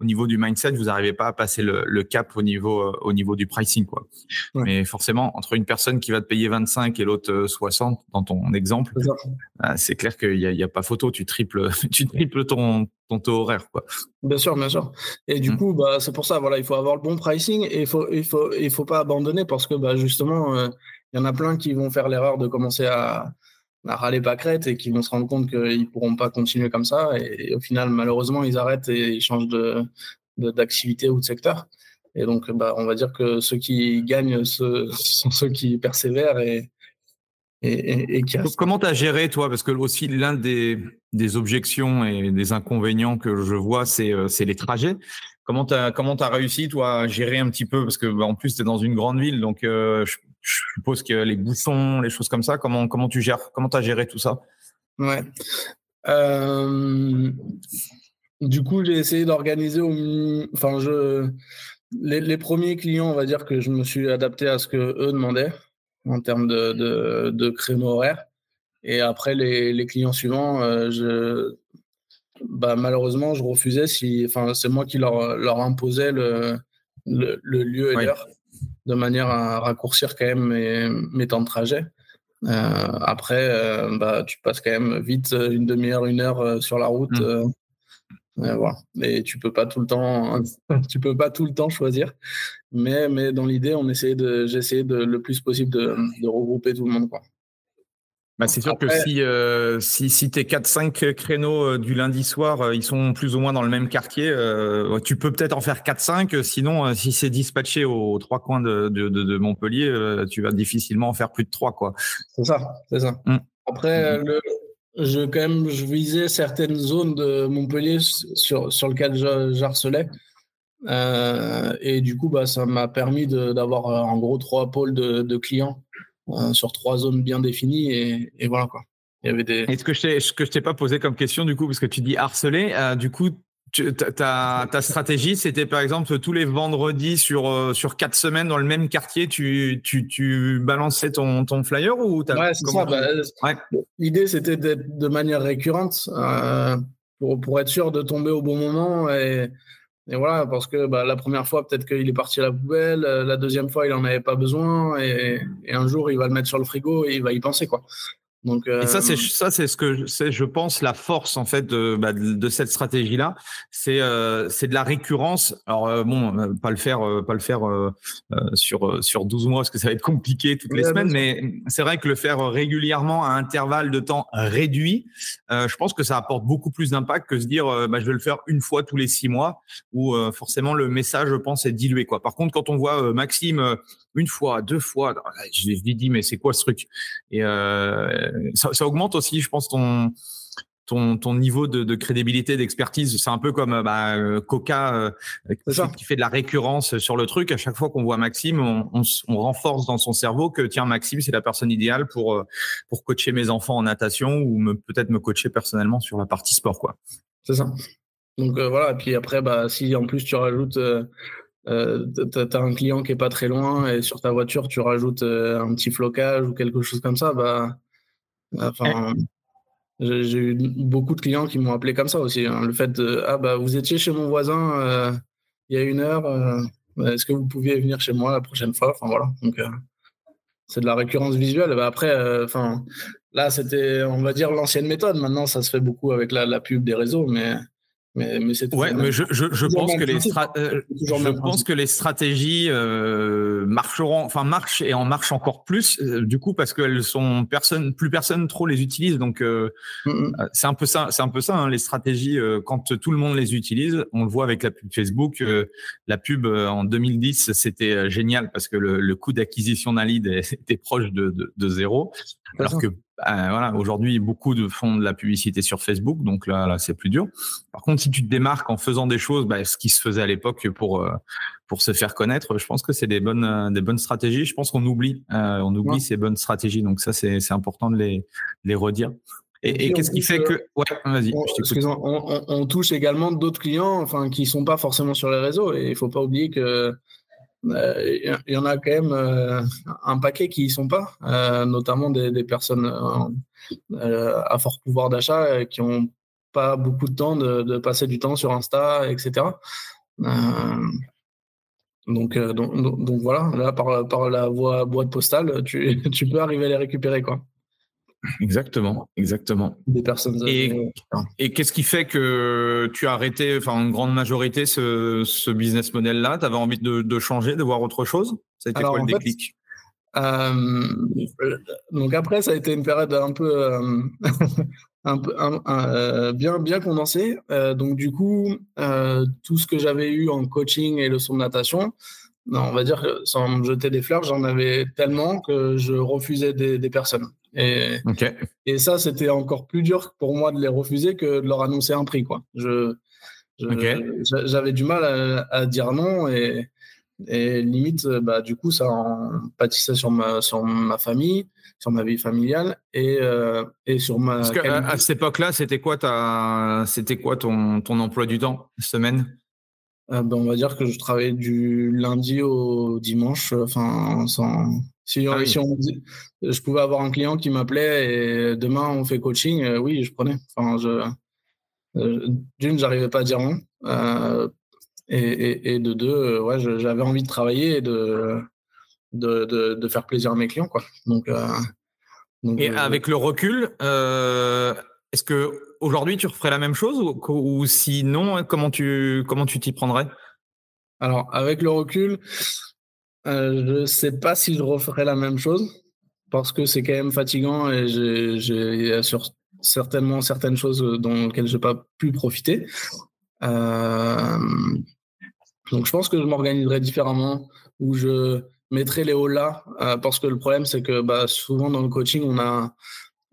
au niveau du mindset, vous n'arrivez pas à passer le, cap au niveau, euh, au niveau du pricing. Quoi. Mais forcément, entre une personne qui va te payer 25 et l'autre 60, euh, dans ton exemple, euh, c'est clair qu'il n'y a, a, pas photo, tu triples, [laughs] tu triples ton, ton taux horaire. Quoi. Bien sûr, bien sûr. Et du mmh. coup, bah, c'est pour ça, voilà, il faut avoir le bon pricing et il faut, il faut, il faut pas abandonner parce que bah, justement, il y en a plein qui vont faire l'erreur de commencer à, à râler crête et qui vont se rendre compte qu'ils pourront pas continuer comme ça. Et, au final, malheureusement, ils arrêtent et ils changent de, d'activité ou de secteur. Et donc, bah, on va dire que ceux qui gagnent ce, [laughs] sont ceux qui persévèrent et, et, et qui Comment tu as géré, toi? Parce que aussi, l'un des, des objections et des inconvénients que je vois, c'est, euh, les trajets. Comment tu as, as réussi, toi, à gérer un petit peu? Parce que bah, en plus, tu es dans une grande ville, donc euh, je, je suppose que les bouchons, les choses comme ça, comment, comment tu gères Comment tu as géré tout ça? Ouais. Euh, du coup, j'ai essayé d'organiser Enfin, je... Les, premiers clients, on va dire que je me suis adapté à ce que eux demandaient en termes de, de, de créneau horaire. Et après, les, les clients suivants, euh, je... bah, malheureusement, je refusais si. Enfin, c'est moi qui leur, leur imposais le, le, lieu et l'heure de manière à raccourcir quand même mes, mes temps de trajet. Euh, après, euh, bah, tu passes quand même vite une demi-heure, une heure sur la route. Mmh. voilà. Et tu peux pas tout le temps, [laughs] tu peux pas tout le temps choisir. Mais, mais dans l'idée, on essayait de, j'essayais de le plus possible de, de, regrouper tout le monde, quoi. Bah, c'est sûr que si, euh, si, si tes 4-5 créneaux euh, du lundi soir, euh, ils sont plus ou moins dans le même quartier, tu peux peut-être en faire 4-5. Sinon, si c'est dispatché aux trois coins de, de, de, Montpellier, tu vas difficilement en faire plus de 3. Quoi. C'est ça, c'est ça. Mmh. Après, mmh. le, je, quand même, je visais certaines zones de Montpellier sur, sur lesquelles j'harcelais. et du coup, bah, ça m'a permis d'avoir en gros trois pôles de, de clients euh, sur trois zones bien définies et, et voilà quoi. Il y avait des. Que je que je t'ai pas posé comme question du coup parce que tu dis harceler, euh, du coup ta, ta, stratégie, c'était par exemple tous les vendredis sur, euh, sur quatre semaines dans le même quartier, tu, tu, tu balançais ton, ton flyer ou Ouais, c'est ça. Bah, l'idée, c'était d'être de manière récurrente euh, pour, pour être sûr de tomber au bon moment et, et voilà, parce que bah, la première fois, peut-être qu'il est parti à la poubelle, euh, la deuxième fois, il n'en avait pas besoin, et, et, un jour, il va le mettre sur le frigo et il va y penser. quoi. Donc, Et ça, c'est euh, ça, c'est ce que c'est, je pense, la force en fait de, bah, de cette stratégie-là, c'est euh, c'est de la récurrence. Alors euh, bon, euh, pas le faire, pas le faire sur sur 12 mois parce que ça va être compliqué toutes les semaines, mais c'est vrai que le faire régulièrement à intervalles de temps réduit, je pense que ça apporte beaucoup plus d'impact que se dire, bah, je vais le faire une fois tous les six mois, où forcément le message, je pense, est dilué quoi. Par contre, quand on voit Maxime une fois, deux fois, je lui dis mais c'est quoi ce truc? Et ça, ça, augmente aussi, je pense, ton ton, ton niveau de, de crédibilité, d'expertise. C'est un peu comme bah, euh, Coca euh, qui, fait de la récurrence sur le truc. À chaque fois qu'on voit Maxime, on, on, on, renforce dans son cerveau que tiens Maxime, c'est la personne idéale pour euh, pour coacher mes enfants en natation ou peut-être me coacher personnellement sur la partie sport, quoi. C'est ça. Donc voilà. Et puis après, bah si en plus tu rajoutes euh, tu as un client qui est pas très loin et sur ta voiture tu rajoutes un petit flocage ou quelque chose comme ça, bah Enfin, j'ai eu beaucoup de clients qui m'ont appelé comme ça aussi. Hein. Le fait de ah bah vous étiez chez mon voisin euh, il y a une heure, euh, est-ce que vous pouviez venir chez moi la prochaine fois? Enfin voilà. Donc euh, c'est de la récurrence visuelle. Bah, après, enfin là c'était on va dire l'ancienne méthode. Maintenant ça se fait beaucoup avec la, la pub des réseaux, mais mais, mais ouais, mais je, je, je pense que les euh, je pense que les stratégies euh, marcheront, enfin marchent et en marchent encore plus euh, du coup parce qu'elles sont personne, plus personne trop les utilise. Donc euh, mm, mm. c'est un peu ça, c'est un peu ça hein, les stratégies quand tout le monde les utilise. On le voit avec la pub Facebook. la pub en 2010 c'était génial parce que le, le coût d'acquisition d'un lead [laughs] était proche de, de, de zéro, alors que bah, voilà, aujourd'hui, beaucoup de font de la publicité sur Facebook, donc là, là c'est plus dur. Par contre, si tu te démarques en faisant des choses, bah, ce qui se faisait à l'époque pour euh, pour se faire connaître, je pense que c'est des bonnes euh, des bonnes stratégies. Je pense qu'on oublie euh, on oublie ces bonnes stratégies, donc ça c'est c'est important de les les redire. Et, qu'est-ce qui fait que ouais, vas-y. On, on, touche également d'autres clients, enfin qui sont pas forcément sur les réseaux, et il faut pas oublier que il euh, y en a quand même euh, un paquet qui y sont pas, euh, notamment des, personnes à fort pouvoir d'achat qui ont pas beaucoup de temps de, passer du temps sur Insta, etc. donc, donc, donc, voilà, là par, par la voie boîte postale, tu, [laughs] tu peux arriver à les récupérer quoi. Exactement, exactement. Des personnes. Et, et qu'est-ce qui fait que tu as arrêté, enfin, en grande majorité, ce, ce business model-là? Tu avais envie de, de, changer, de voir autre chose? Ça a été quoi le déclic? euh, donc après, ça a été une période un peu, euh, [laughs] un euh, bien, bien condensée. Euh, donc du coup, tout ce que j'avais eu en coaching et leçons de natation, on va dire que sans me jeter des fleurs, j'en avais tellement que je refusais des, des personnes. Et, et ça, c'était encore plus dur pour moi de les refuser que de leur annoncer un prix. Quoi. Je, j'avais du mal à, dire non et, Et limite, bah, du coup, ça en pâtissait sur ma, sur ma famille, sur ma vie familiale et, et sur ma. Parce qu'à à cette époque-là, c'était quoi, ta... c'était quoi ton, ton emploi du temps, semaine? Ben, On va dire que je travaillais du lundi au dimanche, enfin, sans, si, ah je pouvais avoir un client qui m'appelait et demain on fait coaching, euh, oui, je prenais. Enfin, je, euh, d'une, j'arrivais pas à dire non. Euh, et, et, de deux, ouais, j'avais envie de travailler et de, de, de, faire plaisir à mes clients. Quoi. Donc, donc et avec le recul, est-ce que aujourd'hui tu referais la même chose ou, ou sinon, comment tu comment tu t'y prendrais? Alors, avec le recul, euh, je ne sais pas si je referais la même chose parce que c'est quand même fatigant et j'ai certainement certaines choses dont lesquelles je n'ai pas pu profiter. Euh, donc je pense que je m'organiserai différemment ou je mettrai les hauts là euh, parce que le problème c'est que bah, souvent dans le coaching on a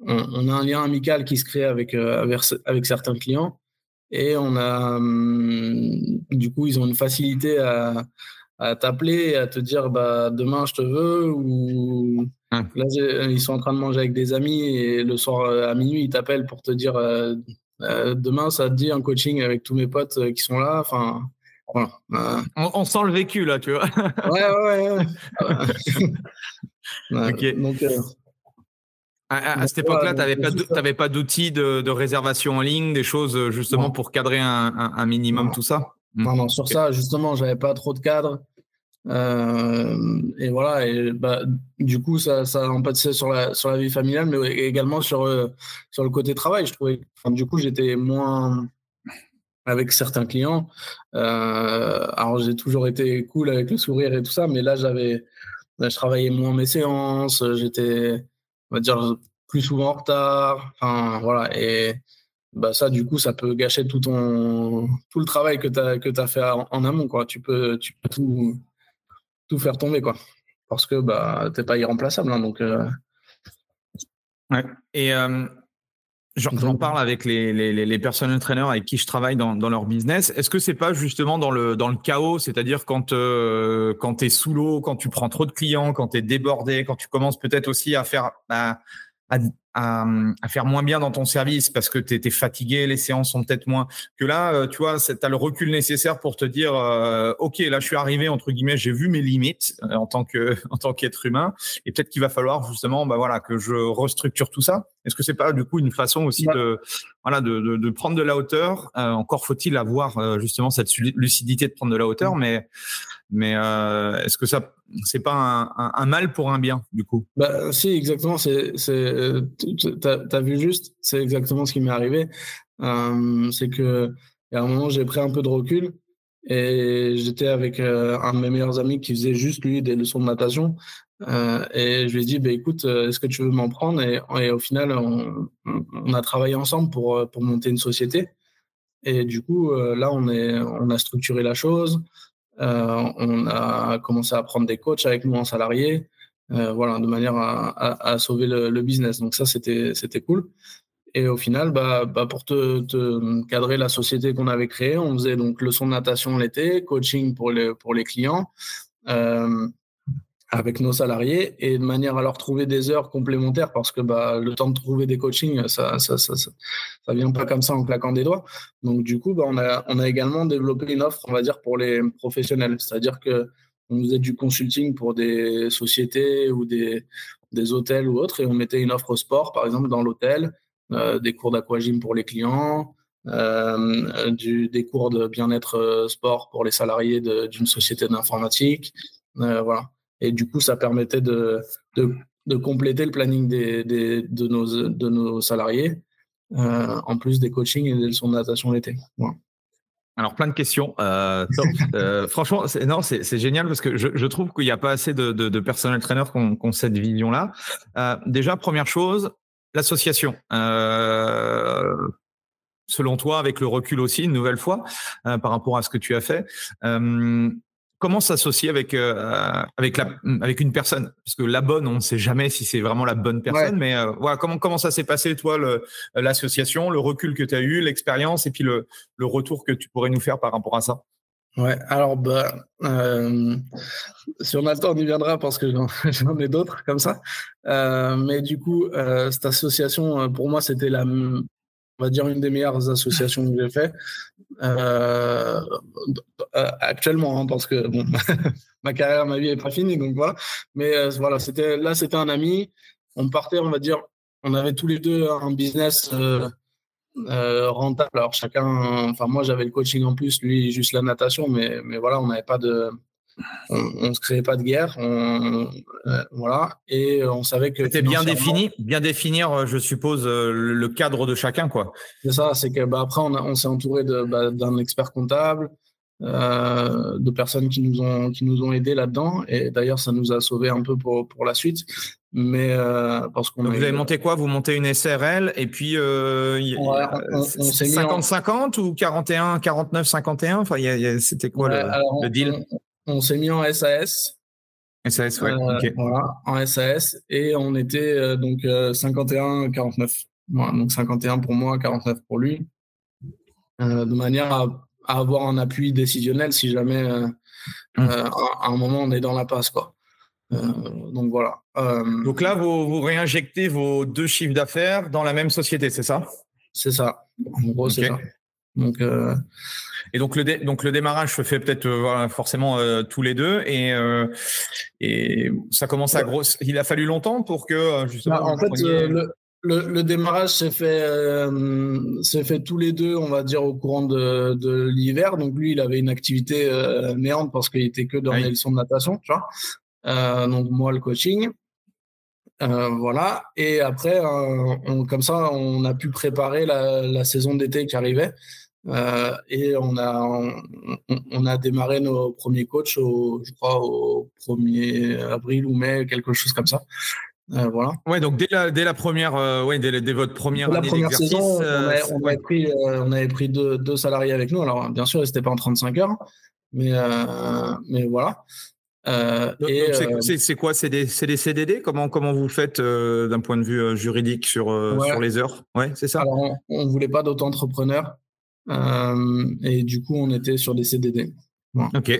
on, a un lien amical qui se crée avec, avec certains clients et on a hum, du coup ils ont une facilité à à t'appeler, à te dire bah, demain je te veux, ou là ils sont en train de manger avec des amis et le soir euh, à minuit ils t'appellent pour te dire euh, euh, demain ça te dit un coaching avec tous mes potes qui sont là? Enfin, voilà. On, sent le vécu là, tu vois. ouais, ouais, ouais. [laughs] Donc, à, cette époque-là, tu n'avais pas d'outils de, réservation en ligne, des choses justement pour cadrer un, minimum tout ça? Non, non, sur ça, justement, j'avais pas trop de cadres. Euh, et voilà, et bah, du coup, ça, ça impacté sur la, sur la vie familiale, mais également sur, euh, sur le côté travail. Je trouvais, du coup, j'étais moins avec certains clients. Euh, alors, j'ai toujours été cool avec le sourire et tout ça, mais là, j'avais, je travaillais moins mes séances, j'étais, on va dire, plus souvent en retard. Enfin, voilà. Et bah, ça, du coup, ça peut gâcher tout ton, tout le travail que tu as, que as fait en, en amont, quoi. Tu peux, tu peux tout, tout faire tomber, quoi. Parce que bah, t'es pas irremplaçable. Hein, donc, euh. ouais. Et euh, j'en parle avec les, les, les personnel trainers avec qui je travaille dans, dans leur business. Est-ce que c'est pas justement dans le, dans le chaos, c'est-à-dire quand, euh, quand tu es sous l'eau, quand tu prends trop de clients, quand tu es débordé, quand tu commences peut-être aussi à faire. À, à, à, faire moins bien dans ton service parce que tu étais fatigué, les séances sont peut-être moins que là, euh, tu vois, tu as le recul nécessaire pour te dire euh, OK, là je suis arrivé entre guillemets, j'ai vu mes limites euh, en tant que [laughs] en tant qu'être humain et peut-être qu'il va falloir justement bah voilà que je restructure tout ça. Est-ce que c'est pas du coup une façon aussi de voilà de, prendre de la hauteur encore faut-il avoir justement cette lucidité de prendre de la hauteur mais mais est-ce que ça c'est pas un, mal pour un bien, du coup? Bah, si, exactement. C'est, c'est, t'as, as vu juste, c'est exactement ce qui m'est arrivé. Euh, c'est que, à un moment, j'ai pris un peu de recul et j'étais avec euh, un de mes meilleurs amis qui faisait juste lui des leçons de natation. Euh, et je lui ai dit, bah, écoute, est-ce que tu veux m'en prendre? Et, au final, on, a travaillé ensemble pour, pour monter une société. Et du coup, là, on, est, on a structuré la chose. Euh, on a commencé à prendre des coachs avec nous en salarié, euh, voilà, de manière à, sauver le, business. Donc ça, c'était cool. Et au final, bah, bah pour te, cadrer la société qu'on avait créée, on faisait donc leçon de natation l'été, coaching pour les, pour les clients. Euh, avec nos salariés et de manière à leur trouver des heures complémentaires parce que bah, le temps de trouver des coachings, ça ça, ça, ça, vient pas comme ça en claquant des doigts. Donc du coup, bah, on, a, on a également développé une offre, on va dire, pour les professionnels. C'est-à-dire que on faisait du consulting pour des sociétés ou des, des hôtels ou autres et on mettait une offre sport, par exemple, dans l'hôtel, euh, des cours d'aquagym pour les clients, euh, du, des cours de bien-être euh, sport pour les salariés d'une société d'informatique. Euh, voilà. Et du coup, ça permettait de, de, de compléter le planning des, des, de, nos, de nos salariés, euh, en plus des coachings et des leçons de natation l'été. Alors plein de questions. Euh, [laughs] euh, franchement, c'est, non, c'est, c'est génial parce que je, je trouve qu'il n'y a pas assez de, de, de personnel trainers qui ont, cette vision-là. Euh, déjà, première chose, l'association. Selon toi, avec le recul aussi, une nouvelle fois, par rapport à ce que tu as fait, comment s'associer avec euh, avec la avec une personne? Parce que la bonne on ne sait jamais si c'est vraiment la bonne personne mais euh, voilà comment comment ça s'est passé toi l'association le recul que tu as eu l'expérience et puis le le retour que tu pourrais nous faire par rapport à ça? Ouais, alors bah, euh, si on a le temps, on y viendra parce que j'en [laughs] ai d'autres comme ça. Euh, mais du coup, cette association, pour moi, c'était la, on va dire, une des meilleures associations que j'ai fait actuellement, hein, parce que [laughs] ma carrière, ma vie est pas finie, donc voilà. Mais voilà, c'était là, c'était un ami. On partait, on va dire, on avait tous les deux un business euh, rentable. Alors chacun, enfin moi j'avais le coaching en plus, lui juste la natation, mais, mais voilà, on n'avait pas de, on, ne se créait pas de guerre, euh, voilà, et on savait que c'était bien défini, bien définir, euh, je suppose, le cadre de chacun, quoi. C'est ça, c'est que bah, après on, on s'est entouré bah, d'un expert comptable, euh, de personnes qui nous ont qui nous ont aidés là-dedans. Et d'ailleurs ça nous a sauvé un peu pour pour la suite. Mais euh, parce qu'on vous avez monté quoi? Vous montez une SRL et puis euh, on, 50 50 ou 41 49 51 enfin c'était quoi le, deal? On, s'est mis en SAS SAS ouais euh, voilà en SAS et on était euh, donc 51 49 donc 51 pour moi 49 pour lui de manière à avoir un appui décisionnel si jamais euh, mmh. euh, à un moment on est dans la passe. Quoi. Euh, donc voilà. donc là, vous, vous, réinjectez vos deux chiffres d'affaires dans la même société, c'est ça? C'est ça. En gros, c'est ça. Donc, et donc le, donc le démarrage se fait peut-être forcément tous les deux et, et ça commence à grosse. Il a fallu longtemps pour que justement. Bah, en fait, le, le, démarrage s'est fait, euh, fait tous les deux, on va dire, au courant de, de l'hiver. Donc lui, il avait une activité euh, néante parce qu'il était que dans les leçons de natation, tu vois. Euh, donc moi, le coaching. Euh, voilà. Et après, euh, on, comme ça, on a pu préparer la, la saison d'été qui arrivait. Euh, et on a, on, on, a démarré nos premiers coachs, au, je crois, au 1er avril ou mai, quelque chose comme ça. Euh, voilà. Ouais, donc dès la, dès la première, euh, ouais, dès, dès, votre première la année première saison, on, avait, on avait pris, on avait pris deux, deux, salariés avec nous. Alors bien sûr, ils n'étaient pas en 35 heures, mais mais voilà. c'est quoi? C'est des, des, CDD Comment comment vous faites d'un point de vue juridique sur sur les heures? Ouais, c'est ça. Alors, on, ne voulait pas d'auto-entrepreneurs et du coup, on était sur des CDD. Ok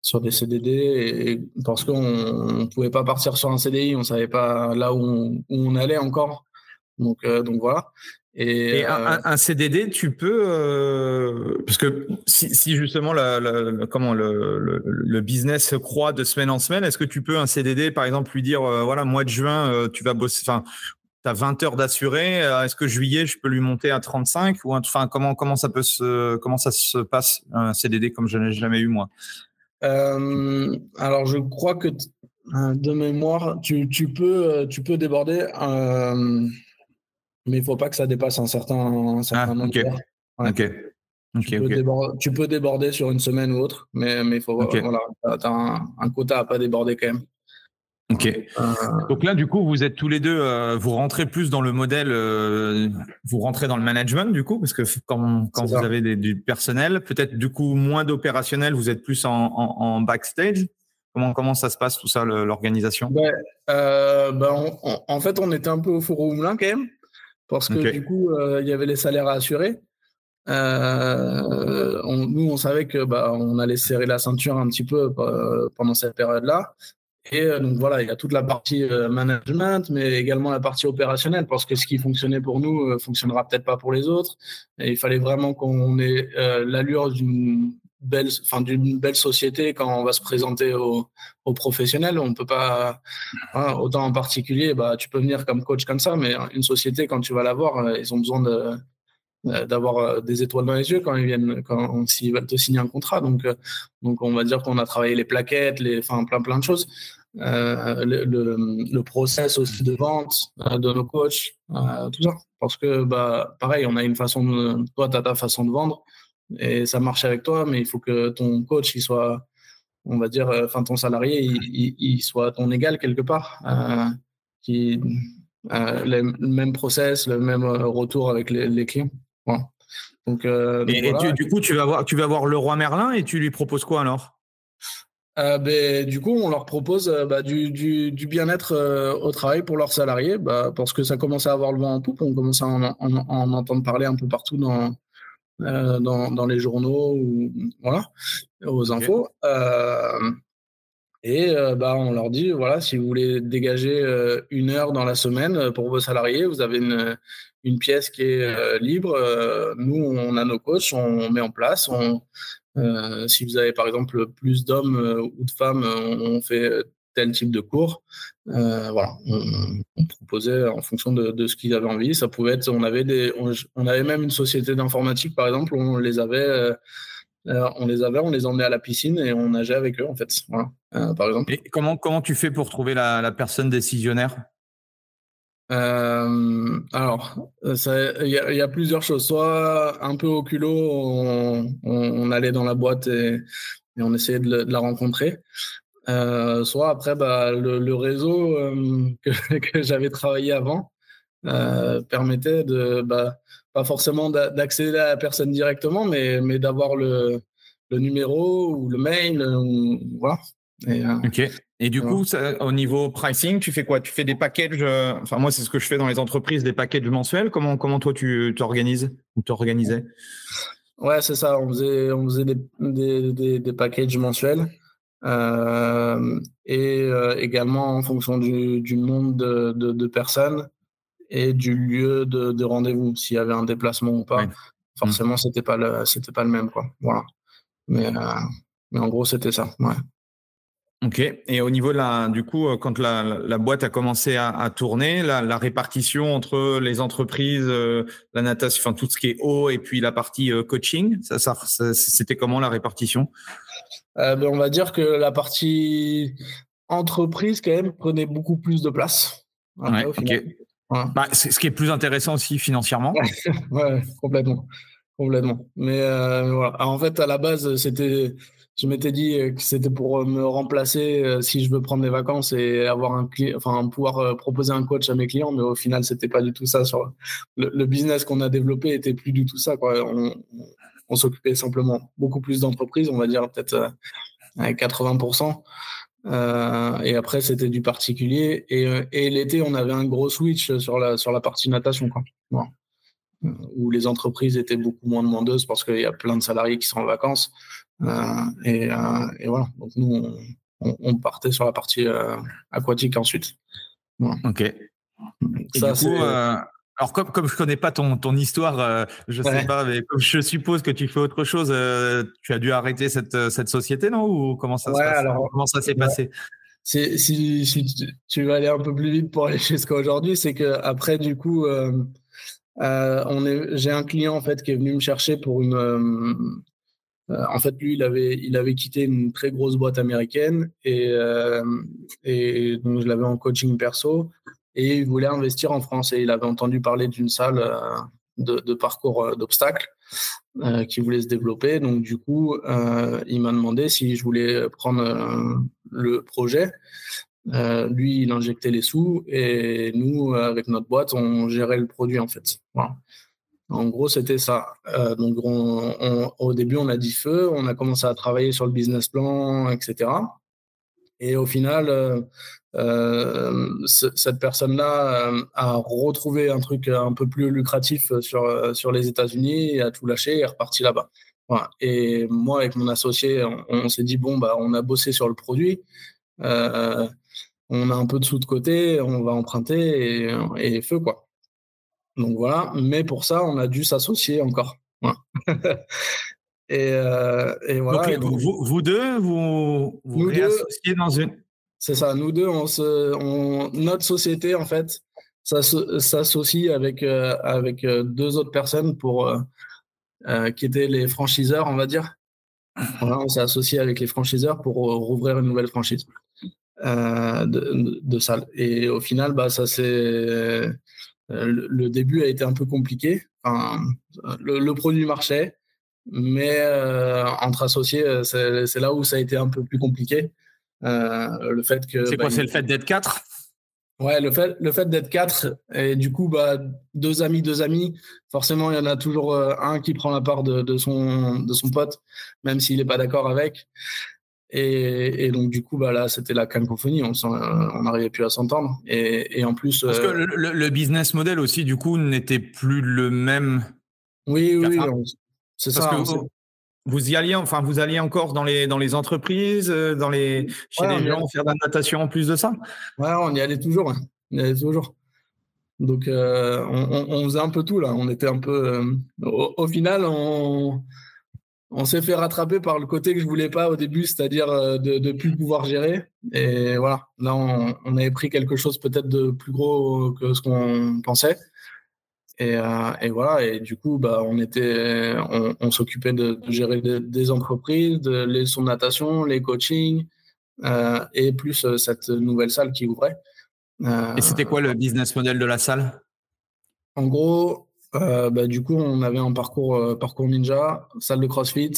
sur des CDD et, parce qu'on ne pouvait pas partir sur un CDI, on savait pas là où on, allait encore. Donc, euh, donc voilà. Et, euh, un, CDD, tu peux euh, parce que si, si justement la, comment le, le, business croît de semaine en semaine, est-ce que tu peux un CDD par exemple lui dire voilà mois de juin tu vas bosser, enfin tu as 20 heures d'assuré, est-ce que juillet je peux lui monter à 35 ou enfin comment comment ça peut se comment ça se passe un CDD comme je n'ai jamais eu moi? Euh, alors, je crois que euh, de mémoire, tu, tu, peux, euh, tu peux déborder, mais il ne faut pas que ça dépasse un certain, certain ah, nombre Ok. tu, peux déborder, tu, peux déborder, sur une semaine ou autre, mais il faut voilà, tu as un, un, quota à pas déborder quand même. Ok. Euh, Donc là, du coup, vous êtes tous les deux, euh, vous rentrez plus dans le modèle, euh, vous rentrez dans le management, du coup, parce que quand, quand vous avez des, du personnel, peut-être du coup moins d'opérationnel, vous êtes plus en, en, backstage. Comment, comment ça se passe tout ça, l'organisation? Ben, ben En fait, on était un peu au four au moulin quand même, parce que du coup, il y avait les salaires à assurer. On, nous, on savait que bah, on allait serrer la ceinture un petit peu pendant cette période-là. Et euh, donc voilà, il y a toute la partie euh, management, mais également la partie opérationnelle, parce que ce qui fonctionnait pour nous euh, fonctionnera peut-être pas pour les autres. Et il fallait vraiment qu'on ait l'allure d'une belle, enfin d'une belle société quand on va se présenter aux, aux professionnels. On peut pas, hein, autant en particulier, bah tu peux venir comme coach comme ça, mais une société quand tu vas la voir, ils ont besoin d'avoir des étoiles dans les yeux quand ils viennent quand s'ils veulent te signer un contrat donc donc on va dire qu'on a travaillé les plaquettes les enfin plein plein de choses euh, le, le, process aussi de vente euh, de nos coachs, euh, tout ça. Parce que, bah, pareil, on a une façon de, toi, tu as ta façon de vendre et ça marche avec toi, mais il faut que ton coach, il soit, on va dire, enfin, ton salarié, il, il, soit ton égal quelque part, qui, le même process, le même retour avec les, les clients. Donc, et, du coup, tu vas, voir, tu vas voir le roi Merlin et tu lui proposes quoi alors? Euh, ben, du coup, on leur propose euh, bah, du, du, du bien-être euh, au travail pour leurs salariés, bah, parce que ça commence à avoir le vent en poupe. On commence à en, en, en, entendre parler un peu partout dans, dans, dans, les journaux ou voilà, aux infos. et bah, on leur dit voilà, si vous voulez dégager une heure dans la semaine pour vos salariés, vous avez une, une pièce qui est libre. nous, on a nos coachs, on met en place. On, si vous avez par exemple plus d'hommes ou de femmes, on fait tel type de cours. Euh, voilà, on, proposait en fonction de, ce qu'ils avaient envie. Ça pouvait être, on avait des, on, avait même une société d'informatique par exemple, on les avait, euh, euh, on les avait, on les emmenait à la piscine et on nageait avec eux en fait. Voilà, par exemple. Et comment comment tu fais pour trouver la, personne décisionnaire? Alors, il y, a plusieurs choses. Soit un peu au culot, on, allait dans la boîte et, on essayait de, la rencontrer. Euh, soit après bah, le, réseau euh, [laughs] que, j'avais travaillé avant euh, permettait de bah, pas forcément d'accéder à la personne directement, mais, mais d'avoir le, le, numéro ou le mail. voilà. Et, ok. Et du coup, au niveau pricing, tu fais quoi? Tu fais des packages Enfin, moi, c'est ce que je fais dans les entreprises, des packages mensuels. Comment, comment toi, tu t'organises ou t'organisais? Ouais, c'est ça. On faisait, on faisait des, des, des, des packages mensuels. Euh, et euh, également en fonction du, du nombre de, de, de, personnes et du lieu de, de rendez-vous, s'il y avait un déplacement ou pas. Forcément, mmh. c'était pas le, c'était pas le même, quoi. Voilà. Mais, euh, mais en gros, c'était ça. Ouais. Ok. Et au niveau de la, du coup, quand la, la boîte a commencé à, à tourner, la, la, répartition entre les entreprises, la natation, enfin tout ce qui est eau et puis la partie coaching, ça, ça c'était comment la répartition? Euh, ben, on va dire que la partie entreprise, quand même, prenait beaucoup plus de place. ouais, bah, c'est ce qui est plus intéressant aussi financièrement. [laughs] ouais, complètement. Complètement. Mais euh, voilà. en fait, à la base, c'était, je m'étais dit que c'était pour me remplacer euh, si je veux prendre des vacances et avoir un enfin pouvoir proposer un coach à mes clients. Mais au final, c'était pas du tout ça. Le, business qu'on a développé était plus du tout ça. On, s'occupait simplement beaucoup plus d'entreprises, on va dire peut-être 80%. Euh, euh, et après, c'était du particulier. Euh, et, l'été, on avait un gros switch sur la, sur la partie natation, quoi. où les entreprises étaient beaucoup moins demandeuses parce qu'il y a plein de salariés qui sont en vacances. Et, voilà. Donc, nous, on, partait sur la partie aquatique ensuite. Ok. Ça, du coup, alors comme comme je connais pas ton ton histoire, euh, je sais pas, mais comme je suppose que tu fais autre chose, euh, tu as dû arrêter cette euh, cette société, non? Ou comment ça alors, Comment ça s'est passé? Si, si, tu veux aller un peu plus vite pour aller [laughs] jusqu'à aujourd'hui, c'est que après du coup, on est, j'ai un client en fait qui est venu me chercher pour une. En fait, lui, il avait, il avait quitté une très grosse boîte américaine et, et donc je l'avais en coaching perso et il voulait investir en France. Et il avait entendu parler d'une salle euh, de, parcours euh, d'obstacles euh, qui voulait se développer. Donc, du coup, il m'a demandé si je voulais prendre le projet. lui, il injectait les sous et nous, avec notre boîte, on gérait le produit en fait. En gros, c'était ça. donc, au début, on a dit feu, on a commencé à travailler sur le business plan, etc. Et au final, euh, euh cette personne-là euh, a retrouvé un truc un peu plus lucratif sur, euh, sur les États-Unis a tout lâché et est reparti là-bas. Et moi, avec mon associé, on, s'est dit bon, bah, on a bossé sur le produit. Euh, on a un peu de sous de côté, on va emprunter et, et, feu quoi. Donc voilà, mais pour ça, on a dû s'associer encore. [laughs] Et, euh, et voilà. Donc, vous, vous, deux, vous vous réassociez dans une. C'est ça. Nous deux, on se, on, notre société en fait s'associe avec euh, avec euh, deux autres personnes pour euh, qui étaient les franchiseurs, on va dire. Voilà, on s'est associé avec les franchiseurs pour rouvrir une nouvelle franchise de, de, de salle. Et au final, bah ça c'est le, début a été un peu compliqué. Enfin, le, le produit marchait mais euh, entre associés, euh, c'est là où ça a été un peu plus compliqué. Euh, le fait que. C'est quoi bah, C'est le fait d'être quatre? Ouais, le fait, le fait d'être quatre et du coup, bah, deux amis, deux amis, forcément, il y en a toujours un qui prend la part de, de son, de son pote, même s'il n'est pas d'accord avec. Et, et, donc, du coup, bah, là, c'était la cacophonie. On n'arrivait plus à s'entendre. Et, et, en plus. Parce que le, le, business model aussi, du coup, n'était plus le même. Oui, oui. C'est ça. Que vous, vous, y alliez, enfin, vous alliez encore dans les, dans les entreprises, dans les, chez les gens faire de la natation en plus de ça? Ouais, on y allait toujours. On y allait toujours. Donc, euh, on, faisait un peu tout là. On était un peu. Euh, au, final, on, on s'est fait rattraper par le côté que je voulais pas au début, c'est-à-dire euh, de ne plus pouvoir gérer. Et voilà, là, on, avait pris quelque chose peut-être de plus gros que ce qu'on pensait. Et, et, voilà, et du coup, bah, on était, on, s'occupait de, gérer des, entreprises, de les leçons de natation, les coachings, et plus cette nouvelle salle qui ouvrait. Et c'était quoi le business model de la salle? En gros, euh, bah, du coup, on avait un parcours, euh, parcours ninja, salle de CrossFit.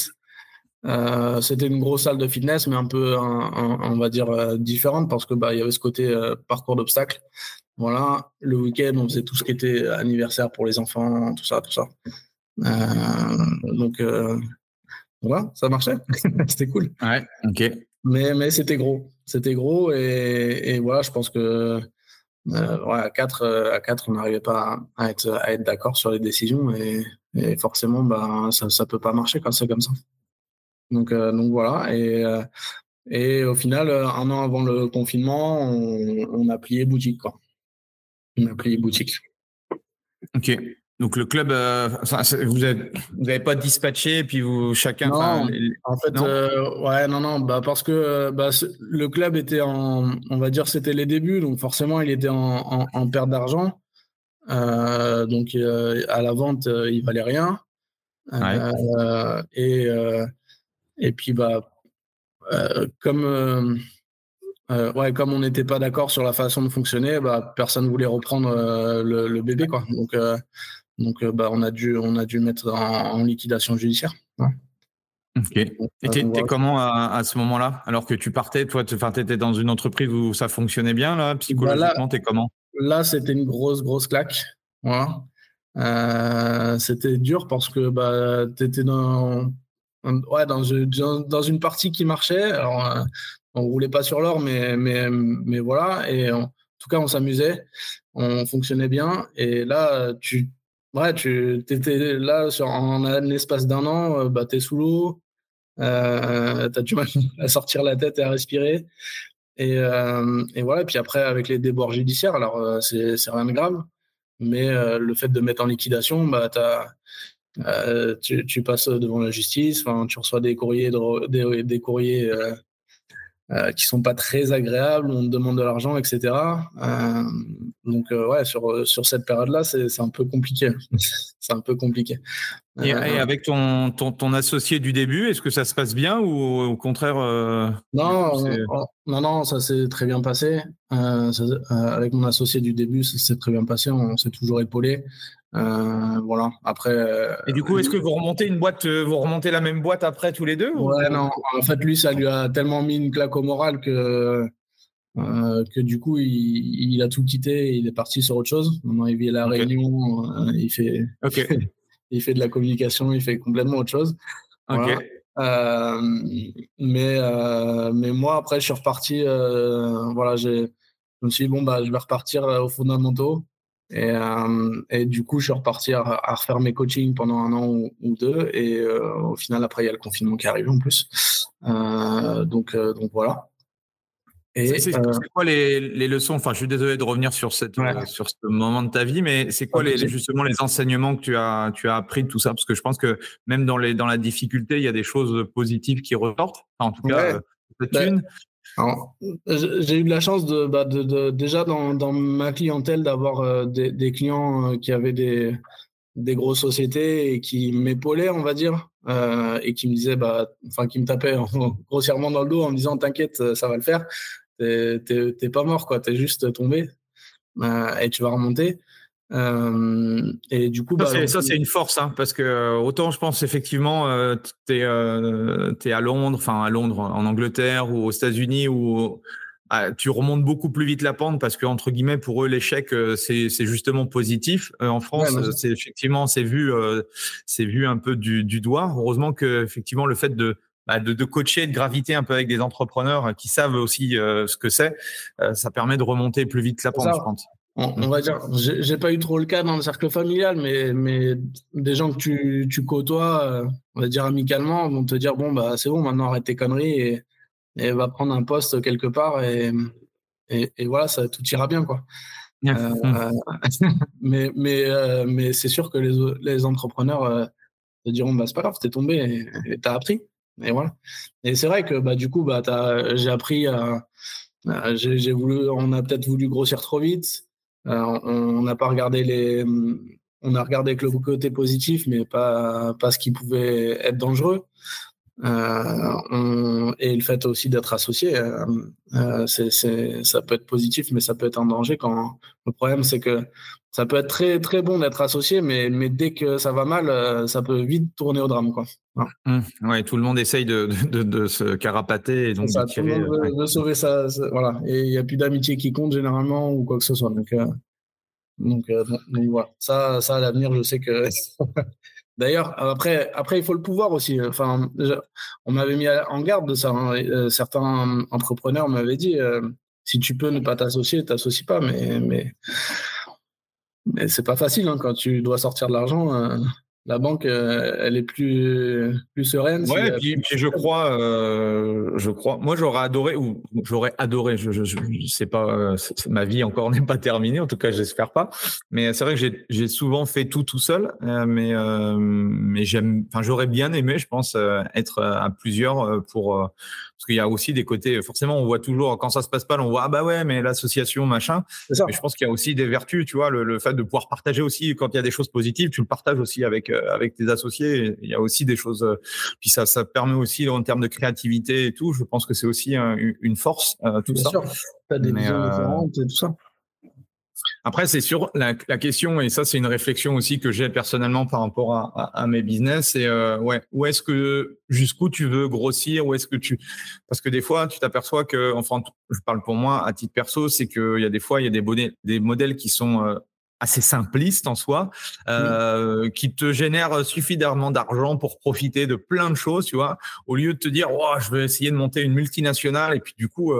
Euh, c'était une grosse salle de fitness, mais un peu, on va dire, différente parce que bah, il y avait ce côté parcours d'obstacles. Voilà, le week-end, on faisait tout ce qui était anniversaire pour les enfants, tout ça, tout ça. donc, voilà, ça marchait. [laughs] c'était cool. Ouais, ok. Mais, mais c'était gros. C'était gros et, et, voilà, je pense que euh, ouais, à 4, euh, à quatre, on n'arrivait pas à être, à être d'accord sur les décisions et, et forcément, bah, ça ne peut pas marcher quand c'est comme ça. Donc, euh, donc voilà. Et, et au final, un an avant le confinement, on, on a plié boutique. Quoi. On a plié boutique. Ok. Donc le club, euh, vous n'avez pas dispatché puis vous chacun. Non, en fait, euh, ouais, non, non, bah parce que euh, bah, le club était en, on va dire, c'était les débuts, donc forcément il était en, en, perte d'argent, donc à la vente il valait rien, et et puis bah comme ouais, comme on n'était pas d'accord sur la façon de fonctionner, bah personne voulait reprendre le, le, bébé quoi, donc donc, euh, bah, on, a dû, on a dû mettre en, liquidation judiciaire. Ok. Et étais comment à, ce moment-là? Alors que tu partais, toi, tu étais dans une entreprise où ça fonctionnait bien, là, psychologiquement, bah tu es comment? Là, c'était une grosse, grosse claque. Voilà. Euh, c'était dur parce que bah, tu étais dans, ouais, dans, dans, une partie qui marchait. Alors, euh, on roulait pas sur l'or, mais, mais, mais voilà. Et en tout cas, on s'amusait, on fonctionnait bien. Et là, tu Ouais, tu étais là sur, en un d'un an, euh, bah, tu es sous l'eau, euh, tu as du mal [laughs] à sortir la tête et à respirer. Et, euh, et voilà, puis après, avec les débords judiciaires, alors euh, c'est rien de grave, mais le fait de mettre en liquidation, bah, as, tu, tu, passes devant la justice, tu reçois des courriers, des, des courriers euh, qui sont pas très agréables, on te demande de l'argent, etc. Euh, donc euh, ouais, sur sur cette période-là, c'est un peu compliqué. [laughs] c'est un peu compliqué. Et, avec ton, ton, ton associé du début, est-ce que ça se passe bien ou au contraire Non, non, non, ça s'est très bien passé. avec mon associé du début, ça s'est très bien passé. On s'est toujours épaulé. Euh, voilà. Après. Euh, et du coup, est-ce que vous remontez une boîte, euh, vous remontez la même boîte après tous les deux Ouais, non. En fait, lui, ça lui a tellement mis une claque au moral que que du coup, il, a tout quitté. Et il est parti sur autre chose. Maintenant, il vit à la Réunion. il fait. [laughs] il fait de la communication. Il fait complètement autre chose. mais mais moi, après, je suis reparti. voilà, j'ai. Je me suis dit bon bah, je vais repartir aux fondamentaux. Et, euh, et, du coup, je suis reparti à, refaire mes coachings pendant un an ou, deux. Et euh, au final, après, il y a le confinement qui arrive en plus. Euh, donc, donc voilà. C'est quoi les, les, leçons? Enfin, je suis désolé de revenir sur, cette, sur ce moment de ta vie, mais c'est quoi les, justement les enseignements que tu as, tu as appris de tout ça? Parce que je pense que même dans, les, dans la difficulté, il y a des choses positives qui ressortent. en tout cas, peut-être bah, une. J'ai eu de la chance de, bah, déjà dans, ma clientèle d'avoir euh, des, clients euh, qui avaient des, grosses sociétés et qui m'épaulaient, on va dire, euh, et qui me disaient, bah, enfin, qui me tapaient [laughs] grossièrement dans le dos en me disant, t'inquiète, ça va le faire. T'es pas mort, quoi. T'es juste tombé euh, et tu vas remonter. Euh, et du coup, ça, bah, c'est une force, hein, parce que euh, autant je pense effectivement, euh, tu es, euh, à Londres, enfin à Londres, en Angleterre ou aux États-Unis, où ah, tu remontes beaucoup plus vite la pente parce que entre guillemets pour eux l'échec c'est justement positif. en France, c'est effectivement c'est vu c'est vu un peu du, du, doigt. Heureusement que effectivement le fait de bah, de, de, coacher, de graviter un peu avec des entrepreneurs qui savent aussi ce que c'est, ça permet de remonter plus vite la pente, je pense. On, va dire, j'ai pas eu trop le cas dans le cercle familial, mais, mais des gens que tu, tu côtoies, euh, on va dire amicalement, vont te dire bon, bah, c'est bon, maintenant arrête tes conneries et, et va prendre un poste quelque part et, et, voilà, ça, tout ira bien. quoi. Euh, [laughs] mais mais, euh, mais c'est sûr que les, les entrepreneurs te diront bah, c'est pas grave, t'es tombé et t'as appris. Et voilà. Et c'est vrai que bah, du coup, bah, j'ai appris à. j'ai voulu, on a peut-être voulu grossir trop vite. Euh, on n'a pas regardé les, on a regardé que le côté positif, mais pas, pas ce qui pouvait être dangereux. Euh, et le fait aussi d'être associé, euh, c'est, ça peut être positif, mais ça peut être un danger quand le problème c'est que ça peut être très très bon d'être associé, mais, mais dès que ça va mal, ça peut vite tourner au drame. Quoi. Mmh. Ouais, tout le monde essaye de, de, de se carapater et donc ça, Tout le monde veut, sauver ça, voilà. Et il n'y a plus d'amitié qui compte généralement ou quoi que ce soit. Donc, euh, donc, euh, voilà. Ça, ça à l'avenir, je sais que. [laughs] D'ailleurs, après, il faut le pouvoir aussi. On m'avait mis en garde de ça. Hein. Euh, certains entrepreneurs m'avaient dit si tu peux ne pas t'associer, t'associes pas. Mais, mais, mais c'est pas facile hein, quand tu dois sortir de l'argent la banque, euh, elle est plus, plus sereine. Ouais, puis, je crois, euh, je crois, moi j'aurais adoré, ou j'aurais adoré, je, je, sais pas, euh, ma vie encore [laughs] n'est pas terminée, en tout cas j'espère pas, mais c'est vrai que j'ai souvent fait tout tout seul, mais, mais j'aime, enfin j'aurais bien aimé, je pense, être à plusieurs pour parce qu'il y a aussi des côtés, forcément, on voit toujours, quand ça se passe pas, on voit, ah bah ouais, mais l'association, machin. Mais je pense qu'il y a aussi des vertus, tu vois, le, fait de pouvoir partager aussi, quand il y a des choses positives, tu le partages aussi avec, euh, avec tes associés. Il y a aussi des choses, euh, puis ça, ça permet aussi, en termes de créativité et tout, je pense que c'est aussi une force, euh, tout Bien ça. Sûr. As des visions différentes et tout ça. Après, c'est sur la, question, et ça, c'est une réflexion aussi que j'ai personnellement par rapport à, mes business. Et euh, ouais, où est-ce que, jusqu'où tu veux grossir, où est-ce que tu, parce que des fois, tu t'aperçois que, enfin, je parle pour moi à titre perso, c'est qu'il y a des fois, il y a des, modèles, des modèles qui sont euh, assez simplistes en soi, euh, qui te génèrent suffisamment d'argent pour profiter de plein de choses, tu vois, au lieu de te dire, oh, je vais essayer de monter une multinationale, et puis du coup,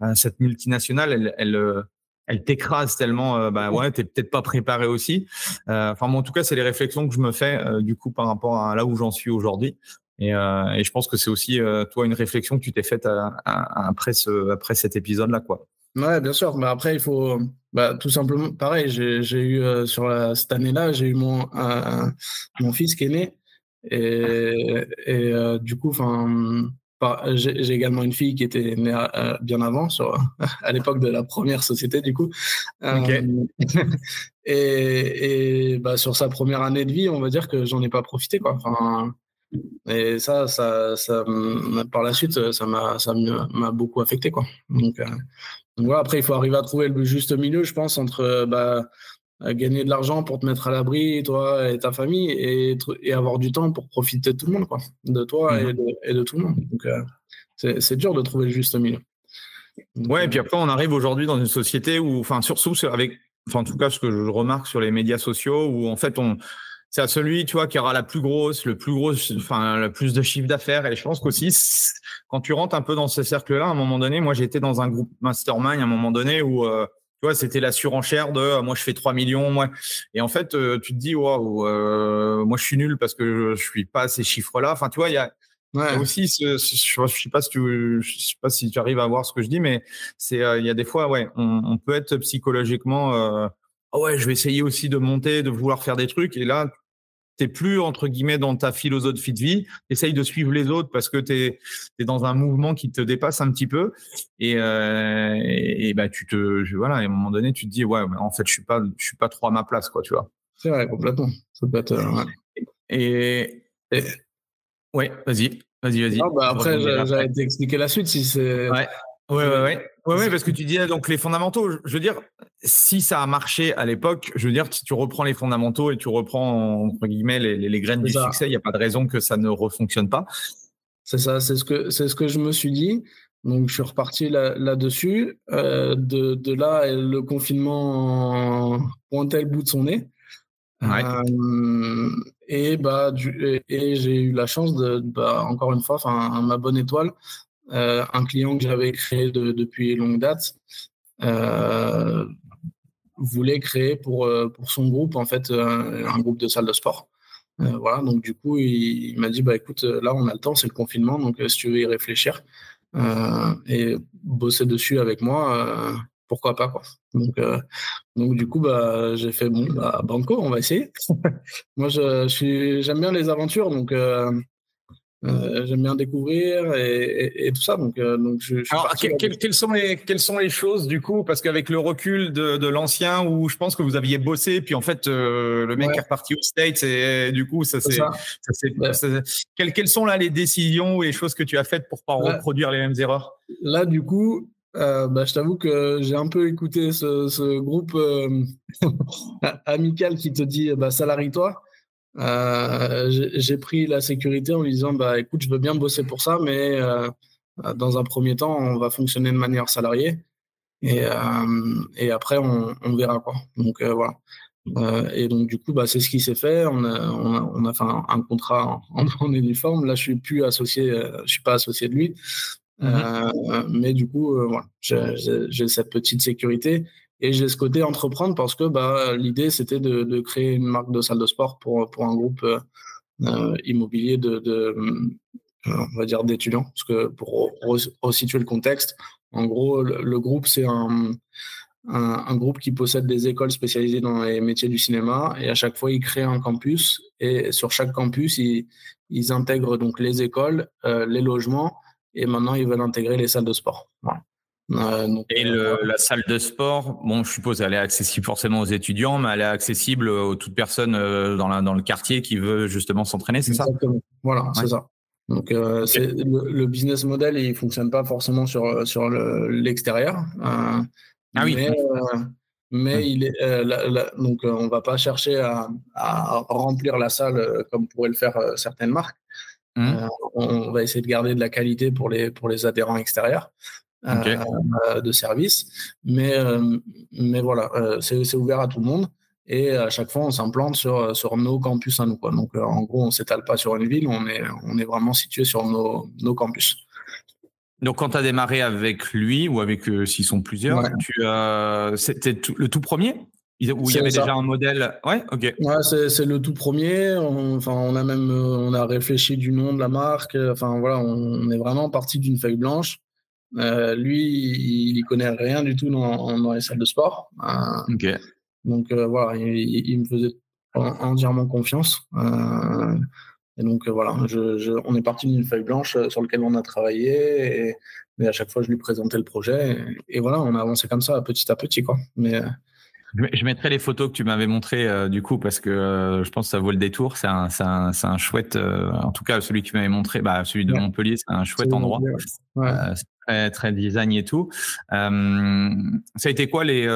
ben, cette multinationale, elle, elle elle t'écrase tellement, euh, bah ouais, t'es peut-être pas préparé aussi. Euh, enfin, en tout cas, c'est les réflexions que je me fais euh, du coup par rapport à là où j'en suis aujourd'hui. Et, euh, et, je pense que c'est aussi toi une réflexion que tu t'es faite après ce, après cet épisode-là, quoi. Ouais, bien sûr. Mais après, il faut, bah, tout simplement, pareil. J'ai eu sur la, cette année-là, j'ai eu mon mon fils qui est né, et, et du coup, enfin j'ai également une fille qui était née bien avant, sur, [laughs] à l'époque de la première société, du coup. Euh, et, et bah, sur sa première année de vie, on va dire que j'en ai pas profité. Quoi. Enfin, et ça, ça, ça, par la suite, ça m'a, ça m'a beaucoup affecté. Quoi. Donc, euh, donc voilà, après, il faut arriver à trouver le juste milieu, je pense, entre bah, gagner de l'argent pour te mettre à l'abri, toi et ta famille, et, et, avoir du temps pour profiter de tout le monde, quoi, de toi et, mhm. de, et, de, tout le monde. Donc, euh, c'est dur de trouver le juste milieu. ouais, et puis euh, après, on arrive aujourd'hui dans une société où, enfin, surtout avec, enfin, en tout cas, ce que je remarque sur les médias sociaux, où en fait, on, c'est à celui, tu vois, qui aura la plus grosse, le plus gros, enfin, le plus de chiffre d'affaires. Et je pense qu'aussi, quand tu rentres un peu dans ce cercle-là, à un moment donné, moi, j'étais dans un groupe mastermind à un moment donné où, euh, tu vois, c'était la surenchère de euh, moi je fais 3 millions, moi. Et en fait, euh, tu te dis waouh, euh, moi je suis nul parce que je, suis pas à ces chiffres-là. Enfin, tu vois, il y a, aussi ce, je sais pas si tu je sais pas si tu arrives à voir ce que je dis, mais c'est il y a des fois ouais, on, peut être psychologiquement ah ouais, je vais essayer aussi de monter, de vouloir faire des trucs. Et là, t'es plus entre guillemets dans ta philosophie de vie, essaye de suivre les autres parce que tu es, dans un mouvement qui te dépasse un petit peu et, euh, et, bah tu te voilà, à un moment donné tu te dis ouais, en fait je suis pas je suis pas trop à ma place quoi, tu vois. C'est vrai complètement. Ça peut être, euh, et, ouais, vas-y, vas-y, vas-y. Bah après j'allais t'expliquer la suite si c'est ouais. Ouais, ouais, ouais. Ouais, parce que tu disais donc les fondamentaux. Je veux dire, si ça a marché à l'époque, je veux dire, si tu reprends les fondamentaux et tu reprends entre guillemets les, les, graines du succès, il n'y a pas de raison que ça ne refonctionne pas. C'est ça, c'est ce que c'est ce que je me suis dit. Donc je suis reparti là-dessus. euh, de, de, là, le confinement pointait le bout de son nez. Ouais. Euh, et bah du, et, j'ai eu la chance de bah, encore une fois, enfin ma bonne étoile euh, un client que j'avais créé depuis longue date, euh, voulait créer pour, pour son groupe, en fait, un, groupe de salles de sport. voilà, donc du coup, il, m'a dit, bah écoute, là, on a le temps, c'est le confinement, donc si tu veux y réfléchir et bosser dessus avec moi, pourquoi pas quoi. Donc, euh, donc du coup, bah, j'ai fait bon, bah, banco, on va essayer. [laughs] Moi, j'aime bien les aventures, donc euh, euh, j'aime bien découvrir et, tout ça. Donc, donc je, Alors, quelles, sont les, quelles sont les choses du coup Parce qu'avec le recul de, de l'ancien, où je pense que vous aviez bossé, puis en fait, le mec est reparti au States et du coup, ça c'est. Quelles, quelles, sont là les décisions ou les choses que tu as faites pour pas reproduire les mêmes erreurs? Là, du coup, euh, bah, je t'avoue que j'ai un peu écouté ce, groupe euh, [laughs] amical qui te dit bah, salarie-toi. Euh, j'ai pris la sécurité en lui disant bah, écoute, je veux bien bosser pour ça, mais dans un premier temps, on va fonctionner de manière salariée. Et, et après, on, verra quoi. Donc voilà. et donc du coup, bah, c'est ce qui s'est fait. On a, on a, fait un, contrat [laughs] en, en, uniforme. Là, je suis plus associé, je suis pas associé de lui. Mmh euh, mais du coup, euh, voilà, j'ai cette petite sécurité et j'ai ce côté entreprendre parce que bah, l'idée, c'était de, créer une marque de salle de sport pour, pour un groupe euh, immobilier de, de on va dire d'étudiants. Parce que pour resituer le contexte, en gros, le, groupe, c'est un, un, groupe qui possède des écoles spécialisées dans les métiers du cinéma et à chaque fois, ils créent un campus et sur chaque campus, ils, ils intègrent donc les écoles, les logements et maintenant ils veulent intégrer les salles de sport. Euh, et euh, la salle de sport, bon, je suppose, elle est accessible forcément aux étudiants, mais elle est accessible aux toute personne euh, dans, la, dans le quartier qui veut justement s'entraîner, c'est ça? Voilà, c'est ça. Donc, c'est le, business model, il fonctionne pas forcément sur sur l'extérieur. ah oui. Mais, il est donc on va pas chercher à, à, remplir la salle comme pourraient le faire certaines marques. Mmh. Euh, on va essayer de garder de la qualité pour les, pour les adhérents extérieurs. Euh, euh, de service. Mais, mais voilà, c'est ouvert à tout le monde. Et à chaque fois, on s'implante sur, sur nos campus à nous. Quoi. Donc, en gros, on ne s'étale pas sur une ville, on est, on est vraiment situé sur nos, nos campus. Donc, quand tu as démarré avec lui ou avec, s'ils sont plusieurs, c'était le tout premier? Où il y avait déjà un modèle? Ouais, ok. Ouais, c'est le tout premier. On, enfin, on a même on a réfléchi du nom de la marque. Enfin voilà, on, est vraiment parti d'une feuille blanche. Euh, lui, il, connaît rien du tout dans, dans les salles de sport. Euh. Donc euh, voilà, il, me faisait entièrement confiance. Et donc voilà, je, je, on est parti d'une feuille blanche sur laquelle on a travaillé. Et, et, à chaque fois, je lui présentais le projet. Et, et, voilà, on a avancé comme ça, petit à petit, quoi. Mais je mettrai les photos que tu m'avais montrées euh, du coup parce que euh, je pense que ça vaut le détour. C'est un, un, un, chouette, euh, en tout cas celui que tu m'avais montré, bah, celui de Montpellier, c'est un chouette endroit. Ouais. Très, design et tout. ça a été quoi les,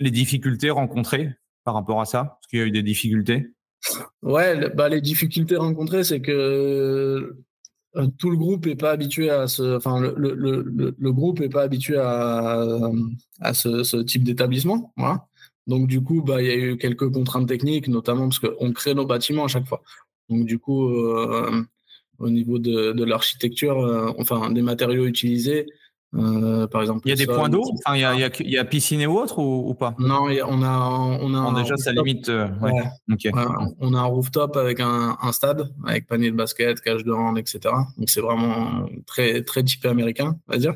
les difficultés rencontrées par rapport à ça? Est-ce qu'il y a eu des difficultés Ouais, bah, les difficultés rencontrées, c'est que euh, tout le groupe est pas habitué à ce, enfin le, le, le, groupe est pas habitué à, à ce, type d'établissement, voilà. Donc du coup, bah il y a eu quelques contraintes techniques, notamment parce qu'on crée nos bâtiments à chaque fois. Donc du coup, euh, au niveau de, de l'architecture, euh, enfin des matériaux utilisés, euh, par exemple. Il y a des points d'eau? enfin, il, y a, il, y a, y a piscine et autre ou, ou pas? Non, on a, on a. déjà, ça limite. Euh, ouais. Okay. on a un rooftop avec un, un, stade, avec panier de basket, cage de hand, etc. Donc c'est vraiment très, très typé américain, on va dire.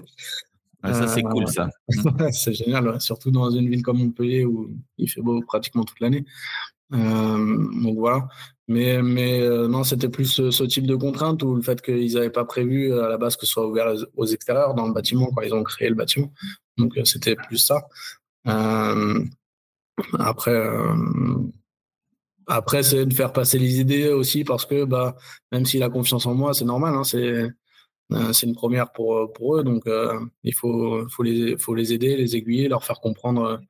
ça, c'est cool, ça. [laughs] C'est génial, surtout dans une ville comme Montpellier où il fait beau pratiquement toute l'année. Euh, donc voilà. Mais, mais euh, non, c'était plus ce, type de contrainte ou le fait qu'ils n'avaient pas prévu à la base que ce soit ouvert aux extérieurs dans le bâtiment quand ils ont créé le bâtiment. Donc euh, c'était plus ça. Euh, après, après c'est de faire passer les idées aussi parce que bah, même s'il a confiance en moi, c'est normal. Hein, c'est c'est une première pour, pour eux. Donc il faut, faut, les, faut les aider, les aiguiller, leur faire comprendre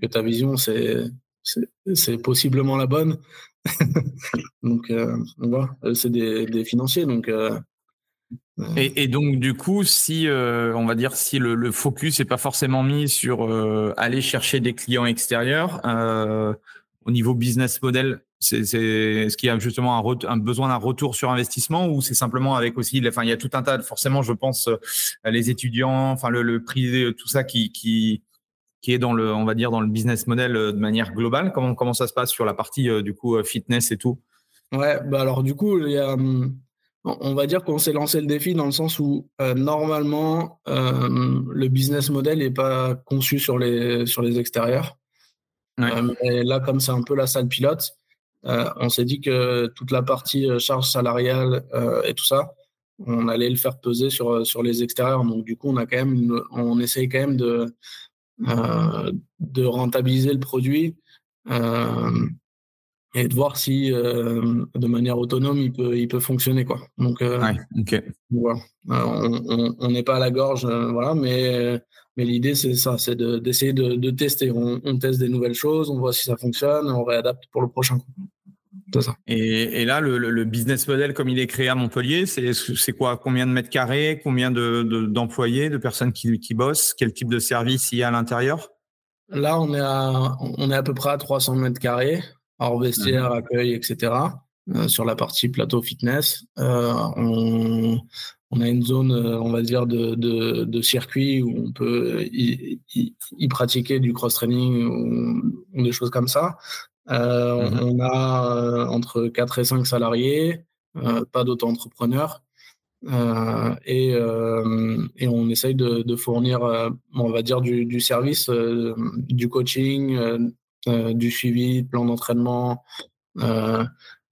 que ta vision, c'est possiblement la bonne. [laughs] donc, euh, voilà, euh, c'est des, financiers. Donc, euh, et, donc, du coup, si on va dire si le, focus n'est pas forcément mis sur aller chercher des clients extérieurs, au niveau business model, c'est, est-ce qu'il y a justement un, besoin d'un retour sur investissement ou c'est simplement avec aussi, enfin, il y a tout un tas, forcément, je pense, les étudiants, enfin, le, le privé, tout ça qui, qui est dans le, on va dire, dans le business model de manière globale. Comment, comment ça se passe sur la partie du coup fitness et tout? Ouais, bah alors du coup, il y a, on va dire qu'on s'est lancé le défi dans le sens où normalement le business model n'est pas conçu sur les, sur les extérieurs. et là, comme c'est un peu la salle pilote, on s'est dit que toute la partie charge salariale et tout ça, on allait le faire peser sur, sur les extérieurs. Donc, du coup, on, a quand même on essaye quand même de, euh, de rentabiliser le produit euh, et de voir si, euh, de manière autonome, il peut, il peut fonctionner. Quoi. Donc, voilà. on n'est pas à la gorge, voilà, mais, mais l'idée, c'est ça, c'est d'essayer de, tester. On, on, teste des nouvelles choses, on voit si ça fonctionne, on réadapte pour le prochain Et, là, le, business model, comme il est créé à Montpellier, c'est quoi? Combien de mètres carrés? Combien d'employés, de, de, personnes qui, qui, bossent? Quel type de service il y a à l'intérieur? Là, on est, à, on est à peu près à 300 mètres carrés, hors vestiaire, mhm. accueil, etc. Euh, sur la partie plateau fitness. Euh, on, on, a une zone, euh, on va dire, de, de, de circuit où on peut y, y, pratiquer du cross-training ou, ou, des choses comme ça. Euh, mmh on a euh, entre 4 et 5 salariés, euh, pas d'auto-entrepreneurs. et, et, on essaye de, fournir, on va dire, du, service, du coaching, du suivi, plan d'entraînement,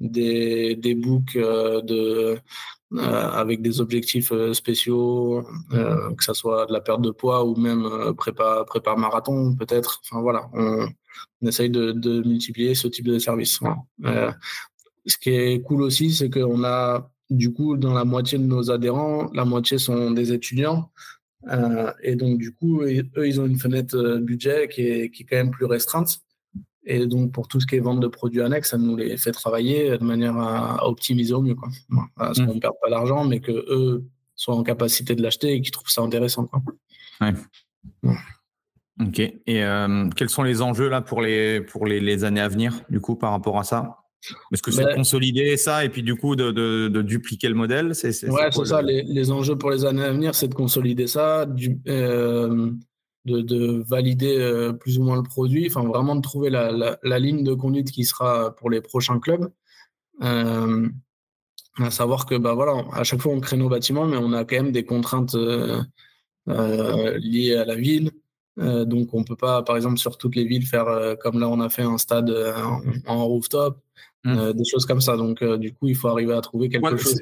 des, des books de, avec des objectifs spéciaux, que ce soit de la perte de poids ou même prépa, prépa marathon peut-être. Enfin voilà, on, on essaye de, multiplier ce type de service. Euh, ce qui est cool aussi, c'est qu'on a du coup dans la moitié de nos adhérents, la moitié sont des étudiants. Euh, et donc du coup, eux, ils ont une fenêtre euh, budget qui est, qui est quand même plus restreinte. Et donc, pour tout ce qui est vente de produits annexes, ça nous les fait travailler de manière à, optimiser au mieux. Quoi. à ce mmh. qu'on ne perde pas d'argent, mais qu'eux soient en capacité de l'acheter et qu'ils trouvent ça intéressant. Quoi. Ouais. Ok. Et euh, quels sont les enjeux là pour les pour les, les, années à venir du coup par rapport à ça? Est-ce que c'est de ben consolider ça et puis du coup de, de, de dupliquer le modèle? C'est, Ouais, c'est ça. Les, les, enjeux pour les années à venir, c'est de consolider ça, du, euh, de, de, valider euh, plus ou moins le produit, enfin vraiment de trouver la, la, la, ligne de conduite qui sera pour les prochains clubs. À savoir que bah voilà, à chaque fois on crée nos bâtiments, mais on a quand même des contraintes liées à la ville. Euh, donc on peut pas, par exemple, sur toutes les villes faire euh, comme là on a fait un stade euh, en, rooftop, mmh. des choses comme ça. Donc du coup, il faut arriver à trouver quelque chose.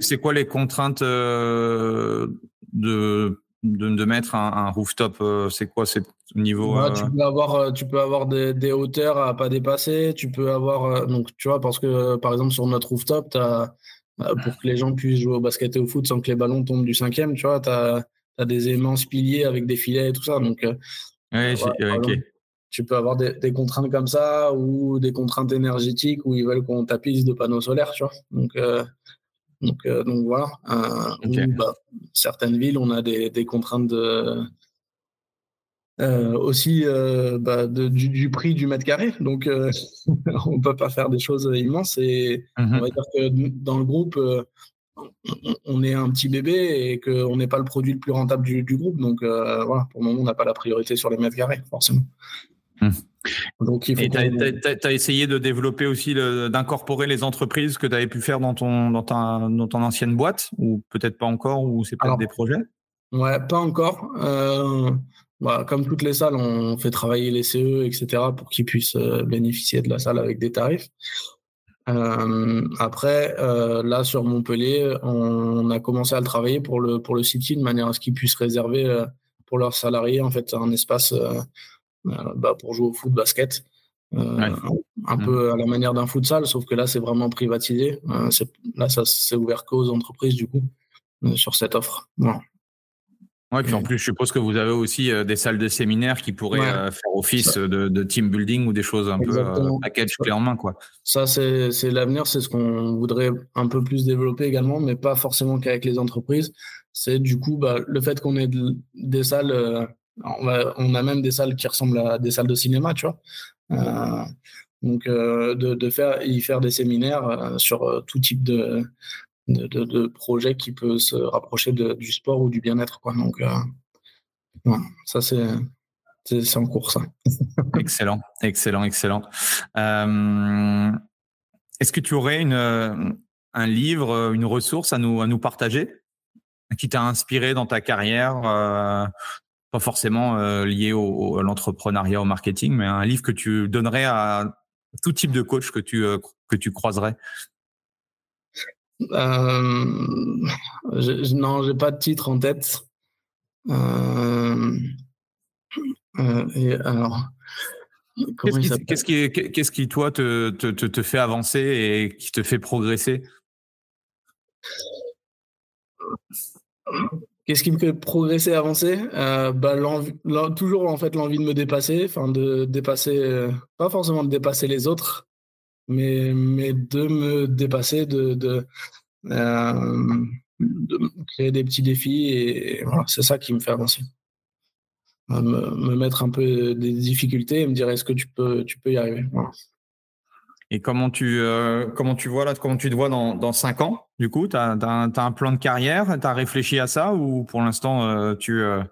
C'est quoi les contraintes de, de, de mettre un, rooftop C'est quoi c'est niveau tu peux avoir, tu peux avoir des, des, hauteurs à pas dépasser. Tu peux avoir donc tu vois parce que par exemple sur notre rooftop, as, pour que les gens puissent jouer au basket et au foot sans que les ballons tombent du cinquième, tu vois, tu as tu as des aimants piliers avec des filets et tout ça. Donc, euh, tu peux avoir des, contraintes comme ça ou des contraintes énergétiques où ils veulent qu'on tapisse de panneaux solaires, tu vois. Donc, euh, donc, euh, donc voilà. Bah, certaines villes, on a des, des contraintes de, aussi bah, du, prix du mètre carré. Donc, [laughs] on peut pas faire des choses immenses. Et mmh on va dire que dans le groupe, on est un petit bébé et qu'on n'est pas le produit le plus rentable du, groupe. Donc euh, voilà, pour le moment, on n'a pas la priorité sur les mètres carrés, forcément. Hum. Donc, il faut et tu as, essayé de développer aussi, d'incorporer les entreprises que tu avais pu faire dans ton, dans, dans ton ancienne boîte, ou peut-être pas encore, ou c'est peut-être des projets? Ouais, pas encore. Euh, bah, comme toutes les salles, on fait travailler les CE, etc., pour qu'ils puissent euh, bénéficier de la salle avec des tarifs. Euh, après, euh, là sur Montpellier, on, a commencé à le travailler pour le pour le City de manière à ce qu'ils puissent réserver euh, pour leurs salariés en fait un espace euh, euh, bah, pour jouer au foot, basket, un, mmh. peu à la manière d'un futsal, sauf que là c'est vraiment privatisé. là, ça c'est ouvert qu'aux entreprises du coup sur cette offre. Voilà. Ouais, puis en plus, je suppose que vous avez aussi euh, des salles de séminaire qui pourraient euh, faire office de, team building ou des choses un peu euh, package clé en main. Quoi. Ça, c'est l'avenir, c'est ce qu'on voudrait un peu plus développer également, mais pas forcément qu'avec les entreprises. C'est du coup bah, le fait qu'on ait des salles, on, on, a même des salles qui ressemblent à des salles de cinéma, tu vois. donc, de, de, faire, y faire des séminaires sur tout type de, de, de, projet qui peut se rapprocher du sport ou du bien-être. Quoi. Donc, euh, ça, c'est. c'est en cours ça. [laughs] excellent, excellent, excellent. Est-ce que tu aurais une, un livre, une ressource à nous, à nous partager qui t'a inspiré dans ta carrière pas forcément lié au, à l'entrepreneuriat, au marketing, mais un livre que tu donnerais à tout type de coach que tu, que tu croiserais? Euh, je, Non, j'ai pas de titre en tête. Euh, euh, et alors. Qu'est-ce qui, qu'est-ce qui, toi, te, te, te, fait avancer et qui te fait progresser? Qu'est-ce qui me fait progresser, avancer? Bah, Toujours en fait l'envie de me dépasser, enfin de dépasser, pas forcément de dépasser les autres, mais, mais de me dépasser, de, euh, créer des petits défis. Et, c'est ça qui me fait avancer. Me, me, mettre un peu des difficultés et me dire est-ce que tu peux, tu peux y arriver? Et comment tu, euh, comment tu vois là, comment tu te vois dans, dans 5 ans Du coup, tu as, un plan de carrière? Tu as réfléchi à ça? Ou pour l'instant, euh, tu euh,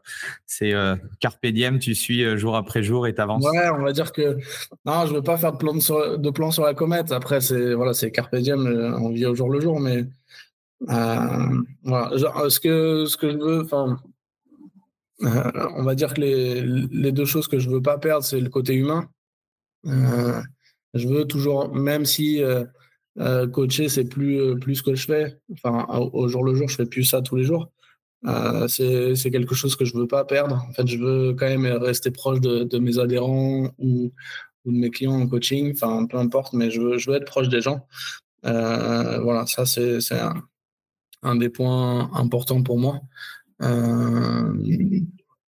c'est carpe diem, tu suis jour après jour et tu avances Ouais, on va dire que non, je veux pas faire de plan, sur, de plan sur la comète. Après, c'est voilà, carpe diem, on vit au jour le jour. Mais voilà, ce, que, ce que je veux, on va dire que les, les, deux choses que je veux pas perdre, c'est le côté humain. Je veux toujours, même si euh, euh, coacher, c'est plus, euh, plus ce que je fais, enfin, au, jour le jour, je fais plus ça tous les jours. c'est quelque chose que je veux pas perdre. En fait, je veux quand même rester proche de, de mes adhérents ou, ou, de mes clients en coaching, enfin, peu importe, mais je veux, je veux être proche des gens. voilà, ça, c'est un, un, des points importants pour moi.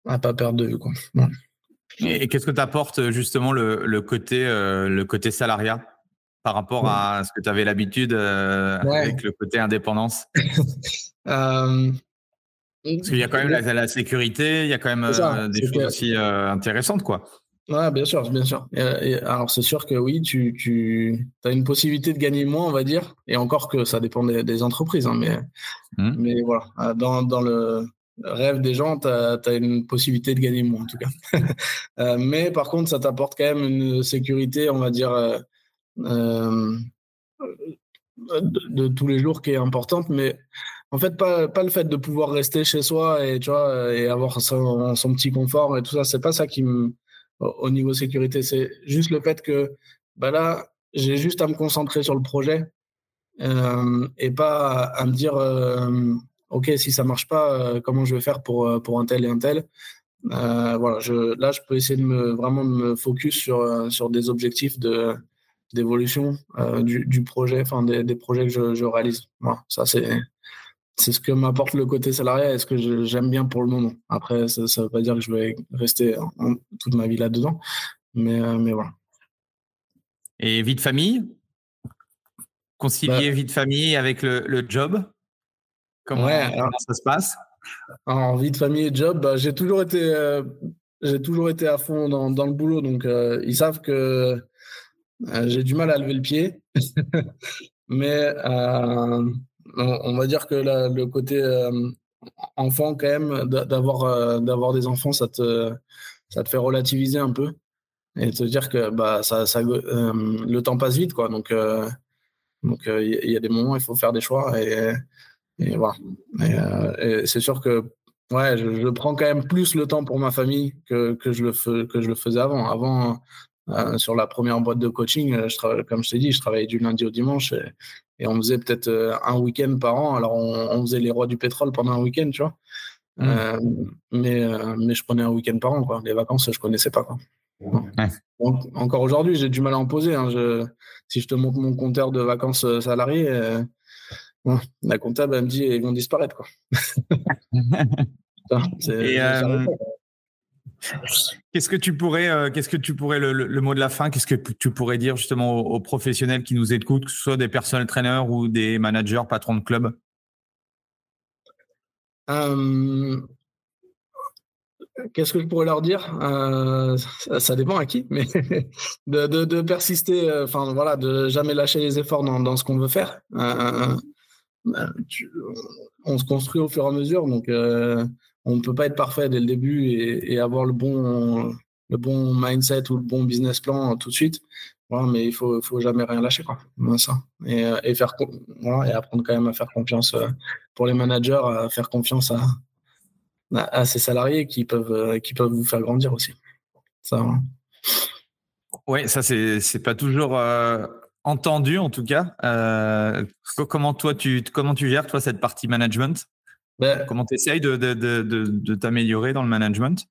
À pas perdre de vue. Quoi. Et, qu'est-ce que t'apporte justement le, le côté, euh, le côté salariat par rapport à ce que tu avais l'habitude euh, avec le côté indépendance? [laughs] Euh, Parce qu'il y a quand même la, sécurité, il y a quand même des choses aussi intéressantes, quoi. Ouais, bien sûr, bien sûr. Et, alors, c'est sûr que oui, tu, tu as une possibilité de gagner moins, on va dire, et encore que ça dépend des, entreprises, hein, mais, mmh. mais voilà, dans, dans le, rêve des gens, tu as, une possibilité de gagner moins en tout cas. [laughs] Euh, mais par contre, ça t'apporte quand même une sécurité, on va dire, euh, euh, de, tous les jours qui est importante. Mais en fait, pas, le fait de pouvoir rester chez soi et, tu vois, et avoir son, son petit confort et tout ça, c'est pas ça qui me. Au niveau sécurité, c'est juste le fait que bah là, j'ai juste à me concentrer sur le projet et pas à me dire ok, si ça marche pas, euh, comment je vais faire pour, euh, pour un tel et un tel? Euh, voilà, je, là, je peux essayer de me, vraiment me focus sur, sur des objectifs de, d'évolution du, du, projet, enfin des, des, projets que je, je réalise. Voilà, ça, c'est, c'est ce que m'apporte le côté salarié et ce que j'aime bien pour le moment. Après, ça ne veut pas dire que je vais rester toute ma vie là-dedans, mais, mais voilà. Et vie de famille? Concilier bah vie de famille avec le, le job? Comment, ça se passe? En vie de famille et job, bah, j'ai toujours été, euh, j'ai toujours été à fond dans, dans le boulot, donc euh, ils savent que euh, j'ai du mal à lever le pied, [laughs] mais on, va dire que le côté enfant quand même, d'avoir d'avoir des enfants, ça te ça te fait relativiser un peu et te dire que bah ça, ça le temps passe vite quoi, donc donc il y, a des moments il faut faire des choix et et voilà. Euh, c'est sûr que ouais, je, prends quand même plus le temps pour ma famille que, que, je, le que je le faisais avant. Avant, euh, sur la première boîte de coaching, euh, je comme je t'ai dit, je travaillais du lundi au dimanche et, on faisait peut-être un week-end par an. Alors, on, faisait les rois du pétrole pendant un week-end, tu vois. Mmh. mais, mais je prenais un week-end par an, quoi. Les vacances, je connaissais pas, quoi. encore aujourd'hui, j'ai du mal à en poser. Hein. Je, si je te montre mon compteur de vacances salariées, la comptable, elle me dit, ils vont disparaître. Quoi. [laughs] Euh, qu'est-ce que tu pourrais, euh, qu'est-ce que tu pourrais le, mot de la fin, qu'est-ce que tu pourrais dire justement aux, professionnels qui nous écoutent, que ce soit des personnels traîneurs ou des managers, patrons de club? Euh, Qu'est-ce que je pourrais leur dire? Ça, dépend à qui, mais [laughs] de, persister, enfin voilà, de jamais lâcher les efforts dans, dans ce qu'on veut faire. Bah, on se construit au fur et à mesure, donc euh, on ne peut pas être parfait dès le début et, avoir le bon, le bon mindset ou le bon business plan tout de suite. mais il faut, faut jamais rien lâcher, quoi. Ça. Et, et faire, et apprendre quand même à faire confiance pour les managers, à faire confiance à, à ces salariés qui peuvent, qui peuvent vous faire grandir aussi. Ça. Ouais, ça c'est c'est pas toujours entendu en tout cas. comment toi tu comment tu gères toi cette partie management? Ben Comment tu essayes de, de, de, de t'améliorer dans le management?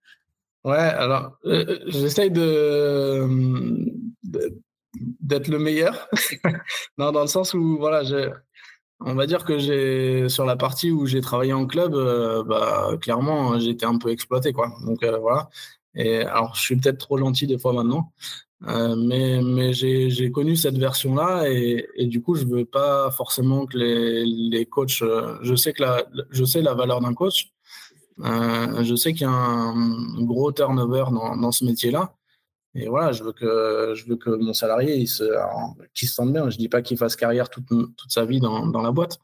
Ouais, alors euh, j'essaye de, d'être le meilleur. [laughs] non, dans le sens où voilà, on va dire que j'ai sur la partie où j'ai travaillé en club, euh, bah, clairement j'ai été un peu exploité quoi. Donc euh, voilà. Et alors je suis peut-être trop gentil des fois maintenant, euh, mais mais j'ai connu cette version-là et, du coup, je veux pas forcément que les, les coachs. Euh, je sais que la, je sais la valeur d'un coach. Euh, je sais qu'il y a un gros turnover dans, dans ce métier-là. Et voilà, je veux que je veux que mon salarié il se, qu'il se sente bien. Je dis pas qu'il fasse carrière toute, toute sa vie dans, dans la boîte,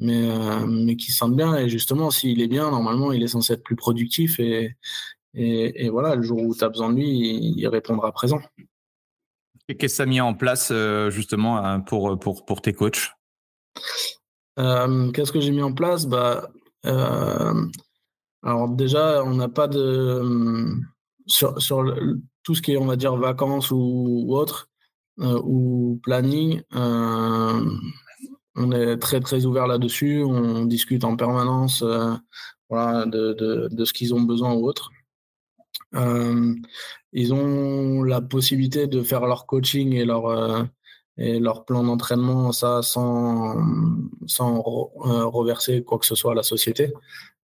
mais mais qu'il se sente bien. Et justement, s'il est bien, normalement, il est censé être plus productif et et, voilà, le jour où tu as besoin de lui, il répondra présent. Et qu'est-ce que ça a mis en place euh, justement euh, pour, pour, pour tes coachs? Euh, Qu'est-ce que j'ai mis en place? Bah, Alors déjà, on n'a pas de... Sur, sur tout ce qui est, on va dire, vacances ou, autre, ou planning, on est très très ouvert là-dessus, on discute en permanence voilà, de, de, de ce qu'ils ont besoin ou autre. Euh, ils ont la possibilité de faire leur coaching et leur, euh, et leur plan d'entraînement, ça sans, sans euh, reverser quoi que ce soit à la société.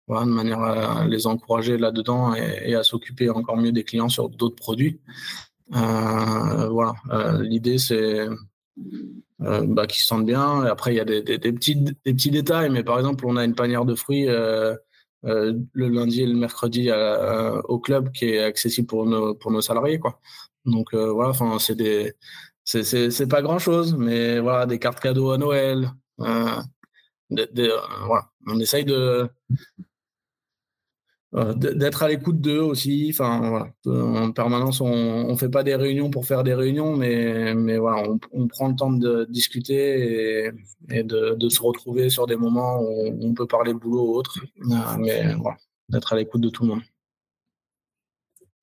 Voilà, de manière à les encourager là-dedans et, à s'occuper encore mieux des clients sur d'autres produits. voilà, l'idée c'est bah, qu'ils se sentent bien. Après, il y a des, des, petits, des petits détails, mais par exemple, on a une panière de fruits euh, le lundi et le mercredi au club qui est accessible pour nos, pour nos salariés. Quoi. Donc euh, voilà, enfin, c'est des. C'est pas grand chose, mais voilà, des cartes cadeaux à Noël. Euh, voilà. On essaye de, euh, d'être à l'écoute d'eux aussi. Enfin, voilà. En permanence, on ne fait pas des réunions pour faire des réunions, mais, mais voilà, on, prend le temps de discuter et, de, de, se retrouver sur des moments où on peut parler boulot ou autre. Euh, mais voilà, d'être à l'écoute de tout le monde.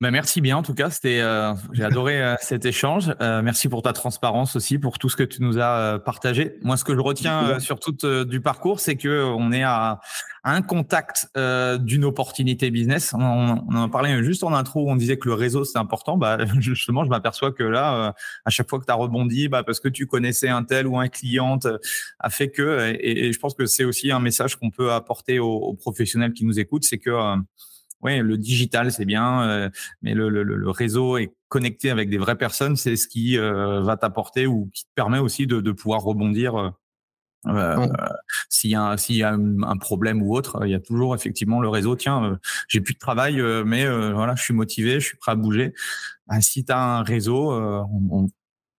Bah, merci bien en tout cas, c'était euh, j'ai adoré euh, cet échange. Euh, merci pour ta transparence aussi, pour tout ce que tu nous as partagé. Moi, ce que je retiens surtout du parcours, c'est que on est à, un contact d'une opportunité business. On, on, en parlait juste en intro, on disait que le réseau c'est important. Bah, [laughs] justement, je m'aperçois que là, à chaque fois que tu as rebondi, bah, parce que tu connaissais un tel ou un client, a fait que. Et, je pense que c'est aussi un message qu'on peut apporter aux, aux, professionnels qui nous écoutent, c'est que oui, le digital, c'est bien, euh, mais le, le, le, réseau est connecté avec des vraies personnes, c'est ce qui euh, va t'apporter ou qui te permet aussi de, de pouvoir rebondir. Euh, euh s'il y a, s'il y a un, problème ou autre, il y a toujours effectivement le réseau. Tiens, j'ai plus de travail, mais voilà, je suis motivé, je suis prêt à bouger. Ben, si tu as un réseau,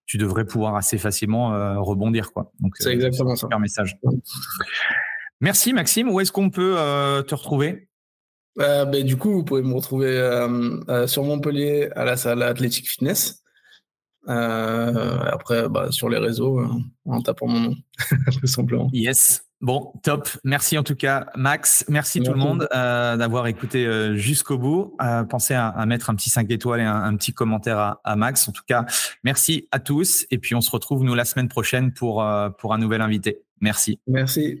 tu devrais pouvoir assez facilement rebondir, quoi. Donc c'est exactement ça. Un message. Merci Maxime. Où est-ce qu'on peut te retrouver? Euh, ben, du coup, vous pouvez me retrouver euh, euh, sur Montpellier à la salle Athletic Fitness. après, bah, sur les réseaux, en tapant mon nom, [laughs] tout simplement. Yes. Bon, top. Merci en tout cas, Max. Merci, tout le monde d'avoir écouté jusqu'au bout. pensez à, mettre un petit 5 étoiles et un, petit commentaire à, à, Max. En tout cas, merci à tous. Et puis, on se retrouve, nous, la semaine prochaine pour, pour un nouvel invité. Merci. Merci.